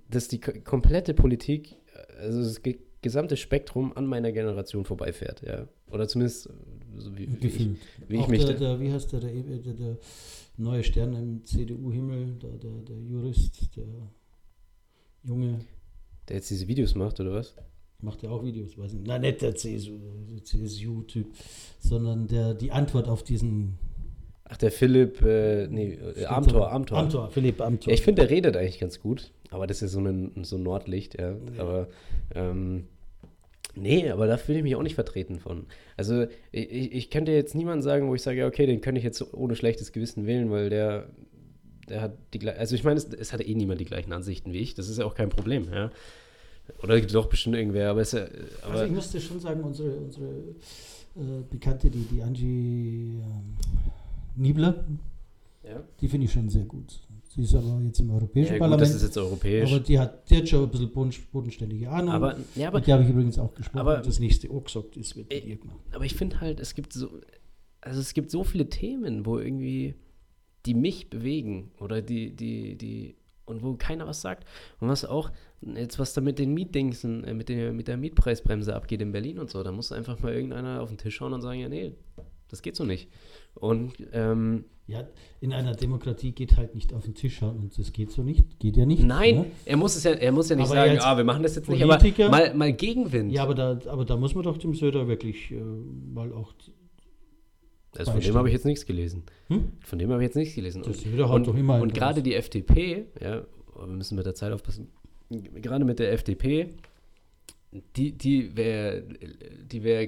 dass die komplette Politik, also das gesamte Spektrum an meiner Generation vorbeifährt, ja. Oder zumindest so wie, wie, ich, wie ich mich. Der, der, wie heißt der, der, der, neue Stern im CDU-Himmel, der, der, der Jurist, der Junge. Der jetzt diese Videos macht, oder was? Macht ja auch Videos, weiß nicht. Nein, nicht der CSU-Typ, sondern der die Antwort auf diesen. Ach, der Philipp, äh, nee, äh, Amtor, Amtor. Amtor, Philipp Amtor. Ja, ich finde, der redet eigentlich ganz gut, aber das ist so ein, so ein Nordlicht, ja. ja. Aber, ähm, nee, aber da fühle ich mich auch nicht vertreten von. Also, ich, ich könnte jetzt niemanden sagen, wo ich sage, okay, den könnte ich jetzt ohne schlechtes Gewissen wählen, weil der, der hat die gleichen, also ich meine, es, es hat eh niemand die gleichen Ansichten wie ich, das ist ja auch kein Problem, ja. Oder doch bestimmt irgendwer, aber es ist ja. Aber also ich musste schon sagen, unsere, unsere äh, Bekannte, die, die Angie äh, Niebler, ja. die finde ich schon sehr gut. Sie ist aber jetzt im Europäischen ja, Parlament. Gut, das ist jetzt europäisch. Aber die hat, die hat schon ein bisschen bodenständige Ahnung. Aber, ja, aber, Mit der habe ich übrigens auch gesprochen. Aber, das nächste auch gesagt ist, wird mit ihr gemacht. Aber ich finde halt, es gibt so, also es gibt so viele Themen, wo irgendwie, die mich bewegen oder die, die, die und wo keiner was sagt. Und was auch, jetzt was da mit den Mietdingsen, äh, mit, der, mit der Mietpreisbremse abgeht in Berlin und so, da muss einfach mal irgendeiner auf den Tisch schauen und sagen, ja, nee, das geht so nicht. Und ähm, ja, in einer Demokratie geht halt nicht auf den Tisch schauen und das geht so nicht, geht ja nicht. Nein, ne? er muss es ja, er muss ja nicht aber sagen, ah, wir machen das jetzt Politiker, nicht, aber mal, mal Gegenwind. Ja, aber da, aber da muss man doch dem Söder wirklich äh, mal auch also von dem habe ich jetzt nichts gelesen. Hm? Von dem habe ich jetzt nichts gelesen. Das und, und, doch immer und gerade die FDP, ja, wir müssen mit der Zeit aufpassen, gerade mit der FDP, die, die wäre die wär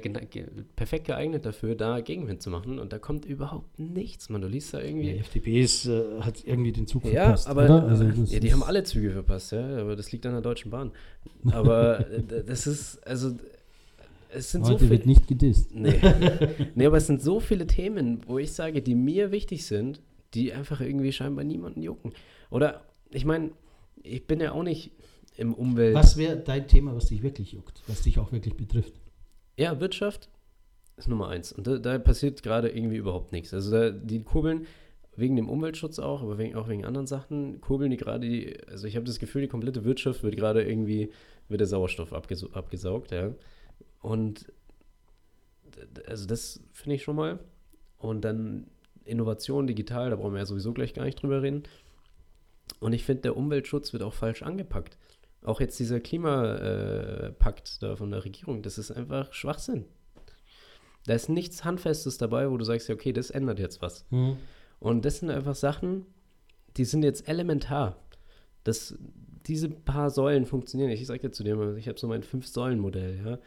perfekt geeignet dafür, da Gegenwind zu machen. Und da kommt überhaupt nichts, man. Du liest da irgendwie. Die FDP ist, äh, hat irgendwie den Zug ja, verpasst. Aber, also ja, die haben alle Züge verpasst, ja. Aber das liegt an der Deutschen Bahn. Aber *laughs* das ist, also es sind Heute so viele. wird nicht gedisst. Nee. *laughs* nee, aber es sind so viele Themen, wo ich sage, die mir wichtig sind, die einfach irgendwie scheinbar niemanden jucken. Oder, ich meine, ich bin ja auch nicht im Umwelt. Was wäre dein Thema, was dich wirklich juckt, was dich auch wirklich betrifft? Ja, Wirtschaft ist Nummer eins. Und da, da passiert gerade irgendwie überhaupt nichts. Also da, die kurbeln wegen dem Umweltschutz auch, aber wegen, auch wegen anderen Sachen, kurbeln die gerade die, also ich habe das Gefühl, die komplette Wirtschaft wird gerade irgendwie, wird der Sauerstoff abgesaugt, ja. Und also das finde ich schon mal. Und dann Innovation digital, da brauchen wir ja sowieso gleich gar nicht drüber reden. Und ich finde, der Umweltschutz wird auch falsch angepackt. Auch jetzt dieser Klimapakt da von der Regierung, das ist einfach Schwachsinn. Da ist nichts Handfestes dabei, wo du sagst, ja, okay, das ändert jetzt was. Mhm. Und das sind einfach Sachen, die sind jetzt elementar. Das, diese paar Säulen funktionieren. Ich sage dir zu dir, ich habe so mein Fünf-Säulen-Modell, ja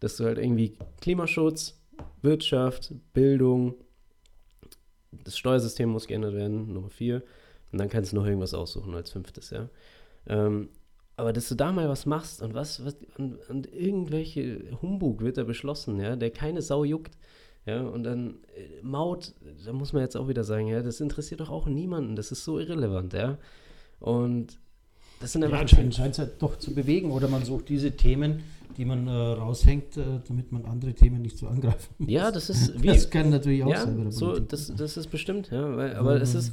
dass du halt irgendwie Klimaschutz, Wirtschaft, Bildung, das Steuersystem muss geändert werden, Nummer vier. Und dann kannst du noch irgendwas aussuchen als fünftes, ja. Ähm, aber dass du da mal was machst und was, was und, und, irgendwelche Humbug wird da beschlossen, ja, der keine Sau juckt. Ja, und dann äh, Maut, da muss man jetzt auch wieder sagen, ja, das interessiert doch auch niemanden, das ist so irrelevant, ja. Und das sind einfach. Ja, anscheinend scheint es halt doch zu bewegen oder man sucht diese Themen, die man äh, raushängt, äh, damit man andere Themen nicht so angreifen muss. Ja, das ist *laughs* wie. Das kann natürlich auch ja, sein. So, das, das ist bestimmt, ja. Weil, aber es ist.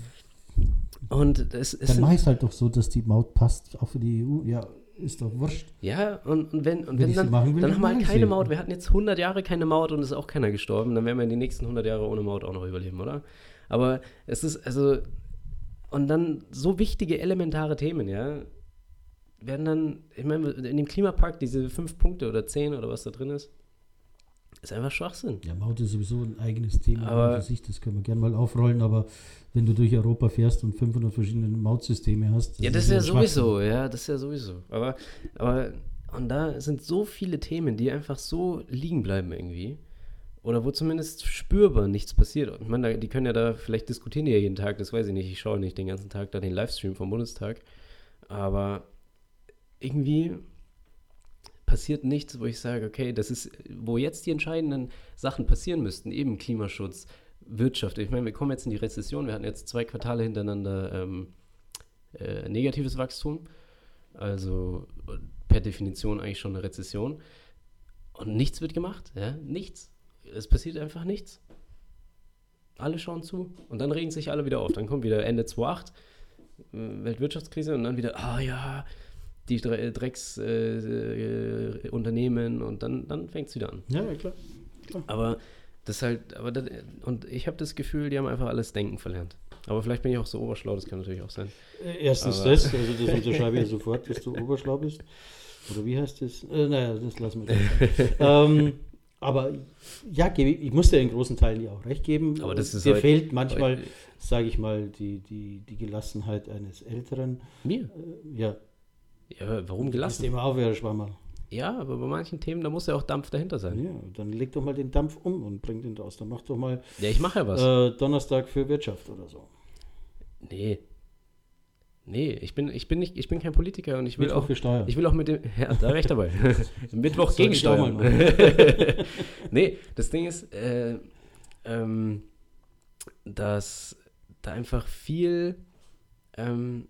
Und es, es Dann mache ich es halt doch so, dass die Maut passt, auch für die EU. Ja, ist doch wurscht. Ja, und, und wenn, und wenn, wenn dann, machen will, dann haben wir halt keine Maut. Wir hatten jetzt 100 Jahre keine Maut und es ist auch keiner gestorben. Dann werden wir in die nächsten 100 Jahre ohne Maut auch noch überleben, oder? Aber es ist, also, und dann so wichtige, elementare Themen, ja werden dann, ich meine, in dem Klimapakt diese fünf Punkte oder zehn oder was da drin ist, ist einfach Schwachsinn. Ja, Maut ist sowieso ein eigenes Thema aber, für sich, das können wir gerne mal aufrollen, aber wenn du durch Europa fährst und 500 verschiedene Mautsysteme hast. Das ja, das ist, ja sowieso, ja, das ist ja sowieso. Aber, aber, und da sind so viele Themen, die einfach so liegen bleiben irgendwie. Oder wo zumindest spürbar nichts passiert. Ich meine, die können ja da, vielleicht diskutieren die ja jeden Tag, das weiß ich nicht. Ich schaue nicht den ganzen Tag da den Livestream vom Bundestag. Aber irgendwie passiert nichts, wo ich sage, okay, das ist, wo jetzt die entscheidenden Sachen passieren müssten, eben Klimaschutz, Wirtschaft. Ich meine, wir kommen jetzt in die Rezession, wir hatten jetzt zwei Quartale hintereinander ähm, äh, negatives Wachstum, also per Definition eigentlich schon eine Rezession. Und nichts wird gemacht, ja, nichts. Es passiert einfach nichts. Alle schauen zu und dann regen sich alle wieder auf. Dann kommt wieder Ende 2008, äh, Weltwirtschaftskrise und dann wieder, ah ja, die Drecksunternehmen äh, äh, Unternehmen und dann, dann fängt es wieder an. Ja, ja, klar. Aber das halt, aber das, und ich habe das Gefühl, die haben einfach alles Denken verlernt. Aber vielleicht bin ich auch so oberschlau, das kann natürlich auch sein. Äh, Erstens Aber- das, also das unterschreibe ich sofort, dass du oberschlau bist. Oder wie heißt das? Äh, naja, das lassen wir *laughs* ähm, aber ja, ich, muss dir in großen Teilen ja auch recht geben. Aber das ist Dir halt- fehlt manchmal, sage ich mal, die, die, die Gelassenheit eines Älteren. Mir? Äh, ja, Ja, warum lass gelassen? dem auf, Herr Schwammer. Ja, aber bei manchen Themen, da muss ja auch Dampf dahinter sein. Ja, dann leg doch mal den Dampf um und bring den raus. Dann mach doch mal Ja, ich mache ja was. äh, Donnerstag für Wirtschaft oder so. Nee. Nee, ich bin, ich bin nicht, ich bin kein Politiker und ich will Mittwoch auch, für Steuern. ich will auch mit dem, ja, da recht dabei. *laughs* *laughs* Mittwoch auch mal Gegensteuern. *laughs* nee, das Ding ist, äh, ähm, dass da einfach viel, ähm,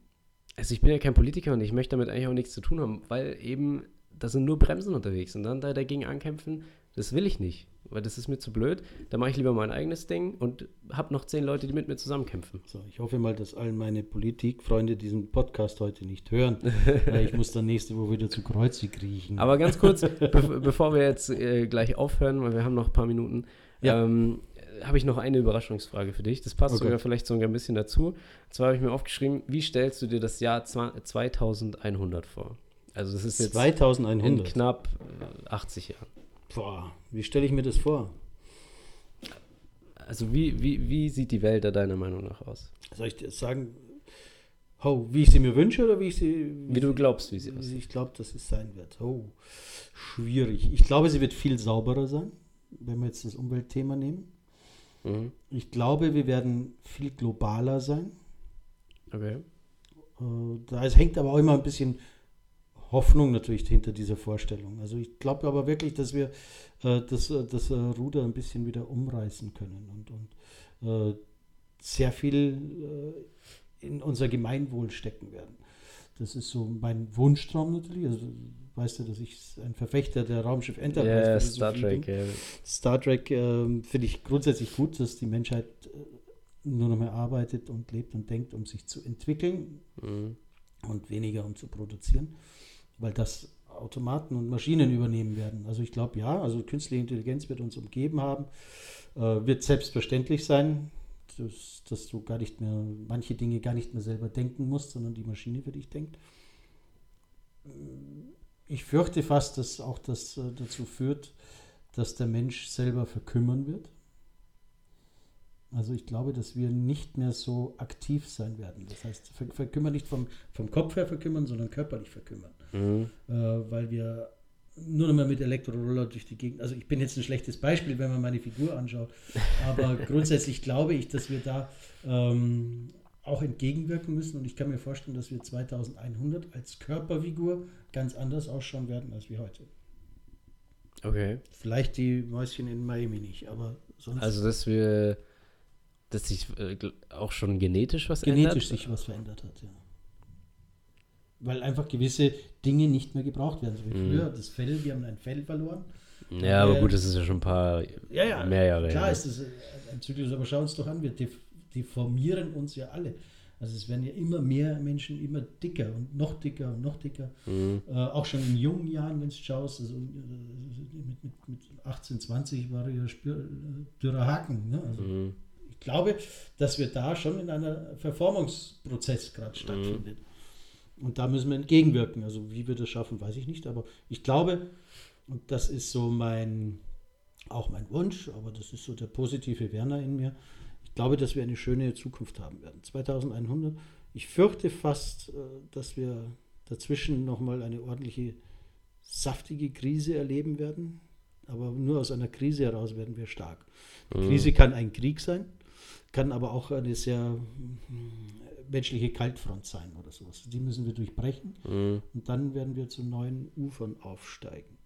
also ich bin ja kein Politiker und ich möchte damit eigentlich auch nichts zu tun haben, weil eben, da sind nur Bremsen unterwegs und dann da dagegen ankämpfen, das will ich nicht, weil das ist mir zu blöd. Da mache ich lieber mein eigenes Ding und habe noch zehn Leute, die mit mir zusammenkämpfen. So, ich hoffe mal, dass all meine Politikfreunde diesen Podcast heute nicht hören, *laughs* weil ich muss dann nächste Woche wieder zu Kreuze kriechen. Aber ganz kurz, *laughs* be bevor wir jetzt äh, gleich aufhören, weil wir haben noch ein paar Minuten, Ja. ähm, habe ich noch eine Überraschungsfrage für dich. Das passt Okay. sogar vielleicht sogar ein bisschen dazu. Und zwar habe ich mir aufgeschrieben, wie stellst du dir das Jahr zwa- 2100 vor? Also das ist jetzt in 2100. knapp äh, 80 Jahren. Boah, wie stelle ich mir das vor? Also wie, wie, wie sieht die Welt da deiner Meinung nach aus? Soll ich dir sagen, oh, wie ich sie mir wünsche oder wie ich sie. Wie du glaubst, wie sie wie aussieht? ich glaube, dass es sein wird. Oh, schwierig. Ich glaube, sie wird viel sauberer sein, wenn wir jetzt das Umweltthema nehmen. Mhm. Ich glaube, wir werden viel globaler sein. Okay. Äh, Da es hängt aber auch immer ein bisschen Hoffnung natürlich hinter dieser Vorstellung. Also ich glaube aber wirklich, dass wir äh, das, äh, das äh, Ruder ein bisschen wieder umreißen können und, und äh, sehr viel äh, in unser Gemeinwohl stecken werden. Das ist so mein Wunschtraum natürlich. Also weißt du, dass ich ein Verfechter der Raumschiff Enterprise Ja, Philosophie Star bin. Trek. Ja. Star Trek ähm, finde ich grundsätzlich gut, dass die Menschheit äh, nur noch mehr arbeitet und lebt und denkt, um sich zu entwickeln Mhm. und weniger um zu produzieren, weil das Automaten und Maschinen übernehmen werden. Also ich glaube ja, also künstliche Intelligenz wird uns umgeben haben, äh, wird selbstverständlich sein, dass, dass du gar nicht mehr, manche Dinge gar nicht mehr selber denken musst, sondern die Maschine für dich denkt. Ich fürchte fast, dass auch das äh, dazu führt, dass der Mensch selber verkümmern wird. Also ich glaube, dass wir nicht mehr so aktiv sein werden. Das heißt, ver verkümmern nicht vom, vom Kopf her verkümmern, sondern körperlich verkümmern. Mhm. Äh, weil wir nur noch mal mit Elektroroller durch die Gegend, also ich bin jetzt ein schlechtes Beispiel, wenn man meine Figur anschaut, aber *laughs* grundsätzlich glaube ich, dass wir da ähm, auch entgegenwirken müssen und ich kann mir vorstellen, dass wir 2100 als Körperfigur ganz anders ausschauen werden als wir heute. Okay. Vielleicht die Mäuschen in Miami nicht, aber sonst Also dass wir, dass sich äh, auch schon genetisch was genetisch ändert? sich was verändert hat, ja. Weil einfach gewisse Dinge nicht mehr gebraucht werden. So wie Mhm. früher, das Fell, wir haben ein Fell verloren. Ja, aber Äh, gut, das ist ja schon ein paar Ja, ja, mehr Jahre Klar her. ist das ein Zyklus, aber schau uns doch an, wir def- deformieren uns ja alle. Also es werden ja immer mehr Menschen immer dicker und noch dicker und noch dicker. Mhm. Äh, auch schon in jungen Jahren, wenn du schaust, also äh, mit, mit, mit 18, 20 war ja spür, äh, dürrer Haken. Ne? Also Mhm. ich glaube, dass wir da schon in einer Verformungsprozess gerade stattfindet. Und da müssen wir entgegenwirken. Also wie wir das schaffen, weiß ich nicht. Aber ich glaube, und das ist so mein, auch mein Wunsch, aber das ist so der positive Werner in mir. Ich glaube, dass wir eine schöne Zukunft haben werden. 2100. Ich fürchte fast, äh, dass wir dazwischen nochmal eine ordentliche, saftige Krise erleben werden. Aber nur aus einer Krise heraus werden wir stark. Die Mhm. Krise kann ein Krieg sein, kann aber auch eine sehr menschliche Kaltfront sein oder sowas. Die müssen wir durchbrechen Mhm. und dann werden wir zu neuen Ufern aufsteigen.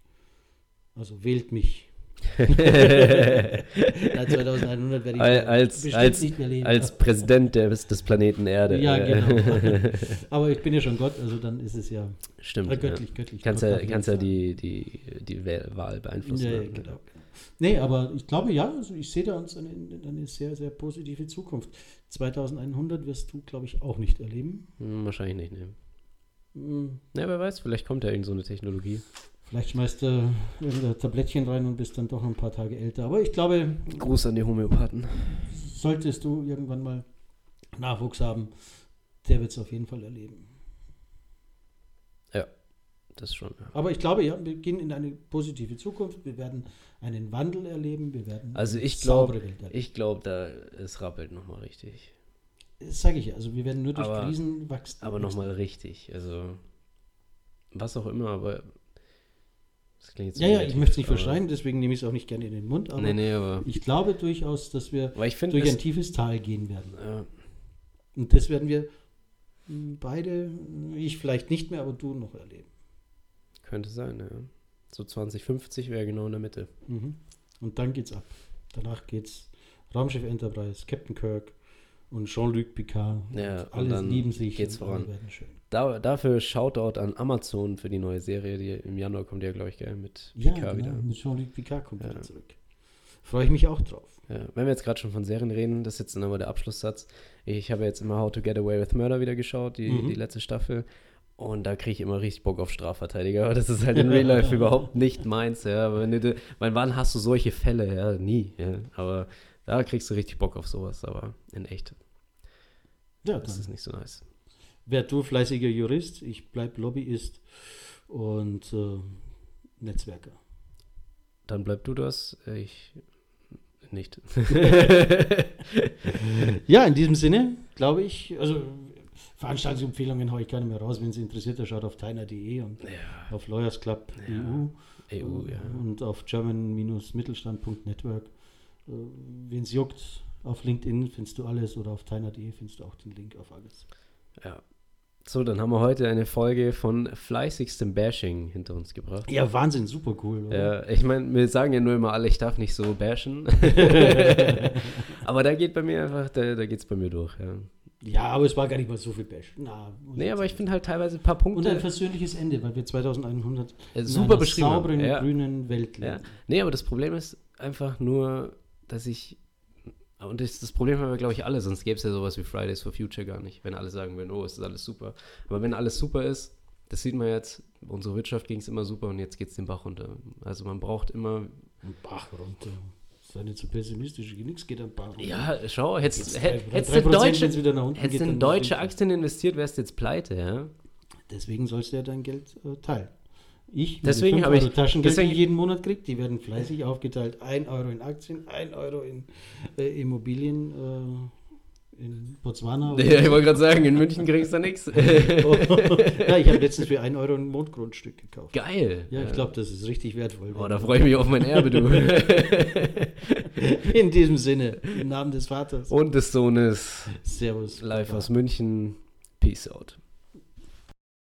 Also wählt mich. *laughs* Na, 2100 werde ich Al- Als, bestimmt als, nicht mehr leben. als Präsident des, des Planeten Erde. ja, genau. *laughs* Aber ich bin ja schon Gott, also dann ist es ja Stimmt. äh, ja. göttlich, göttlich. Kannst Gott ja, kannst ja die, die, die Wahl beeinflussen. Ja, ja, dann. genau. Nee, aber ich glaube ja, also ich sehe da uns eine, eine sehr, sehr positive Zukunft. 2100 wirst du, glaube ich, auch nicht erleben. Hm, wahrscheinlich nicht, ne. Hm, Ja, wer weiß, vielleicht kommt ja irgend so eine Technologie. Vielleicht schmeißt du irgendein Tablettchen rein und bist dann doch noch ein paar Tage älter. Aber ich glaube, Gruß an die Homöopathen. solltest du irgendwann mal Nachwuchs haben, der wird es auf jeden Fall erleben. Das schon, ja. Aber ich glaube, ja, wir gehen in eine positive Zukunft. Wir werden einen Wandel erleben. Wir werden Also ich glaube, ich glaube, da es rappelt nochmal richtig. Das sage ich ja. Also wir werden nur durch Aber- Krisen wachsen. Aber nochmal richtig. Also was auch immer, aber das klingt jetzt so Ja, ja, ich möchte es nicht verschreien, deswegen nehme ich es auch nicht gerne in den Mund. Aber Nee, nee, aber ich glaube durchaus, dass wir finde, durch ein es- tiefes Tal gehen werden. ja, Und das werden wir mh, beide, ich vielleicht nicht mehr, aber du noch erleben. Könnte sein, ja. So 2050 wäre genau in der Mitte. Mhm. Und dann geht's ab. Danach geht's Raumschiff Enterprise, Captain Kirk und Jean-Luc Picard. Ja, und und alle dann lieben sich geht's und voran. werden schön. Da, dafür Shoutout an Amazon für die neue Serie, die im Januar kommt ja, glaube ich, gell, mit Ja, Picard genau, wieder. mit Jean-Luc Picard kommt Ja. wieder zurück. Freue ich mich auch drauf. Ja, wenn wir jetzt gerade schon von Serien reden, das ist jetzt dann aber der Abschlusssatz. Ich habe jetzt immer How to Get Away with Murder wieder geschaut, die, Mhm. die letzte Staffel. Und da kriege ich immer richtig Bock auf Strafverteidiger. Aber das ist halt in Real Life *laughs* überhaupt nicht meins. Ja. Aber wenn du, weil wann hast du solche Fälle? Ja, nie. Ja. Aber da kriegst du richtig Bock auf sowas. Aber in echt, Ja, das ist nicht so nice. werd du fleißiger Jurist, ich bleib Lobbyist und äh, Netzwerker. Dann bleib du das. Ich nicht. *laughs* Ja, in diesem Sinne, glaube ich, also Veranstaltungsempfehlungen haue ich keine mehr raus. Wenn Sie interessiert, schaut auf teiner.de und ja, auf Lawyers Club EU EU, ja. und auf german-mittelstand.network. Äh, Wen es juckt, auf LinkedIn findest du alles oder auf teiner.de findest du auch den Link auf alles. ja. So, dann haben wir heute eine Folge von fleißigstem Bashing hinter uns gebracht. Ja, Wahnsinn, super cool. Oder? Ja, ich meine, wir sagen ja nur immer alle, ich darf nicht so bashen. *laughs* *laughs* aber da geht bei mir einfach, da, da geht es bei mir durch, ja. Ja, aber es war gar nicht mal so viel Bash. Na, Nee, aber ich finde halt teilweise ein paar Und ein Punkte versöhnliches Ende, weil wir 2100 äh, in super einer beschrieben. sauberen. Ja, grünen Welt ja. leben. Nee, aber das Problem ist einfach nur, dass ich. Und das, das Problem haben wir, glaube ich, alle, sonst gäbe es ja sowas wie Fridays for Future gar nicht, wenn alle sagen würden, oh, es ist alles super. Aber wenn alles super ist, das sieht man jetzt, unsere Wirtschaft ging es immer super und jetzt geht es den Bach runter. Also man braucht immer. Ein Bach runter. Sei nicht so pessimistisch, nichts geht am Bach. Ja, schau, hättest du deutsche, hättest in deutsche. Aktien investiert, wärst du jetzt pleite, ja? Deswegen sollst du ja dein Geld äh, teilen. Ich, Deswegen habe ich- 5 Euro Taschengeld, deswegen- jeden Monat kriege, die werden fleißig aufgeteilt. 1 Euro in Aktien, 1 Euro in äh, Immobilien äh, in Botswana. *laughs* Ja, ich wollte gerade sagen, in München kriegst du nichts. *laughs* ja, ich habe letztens für 1 Euro ein Mondgrundstück gekauft. Geil. Ja, ich glaube, das ist richtig wertvoll. Oh, da freue ich mich auf mein Erbe, du. *laughs* In diesem Sinne, im Namen des Vaters. Und des Sohnes Servus. live aus München. Peace out.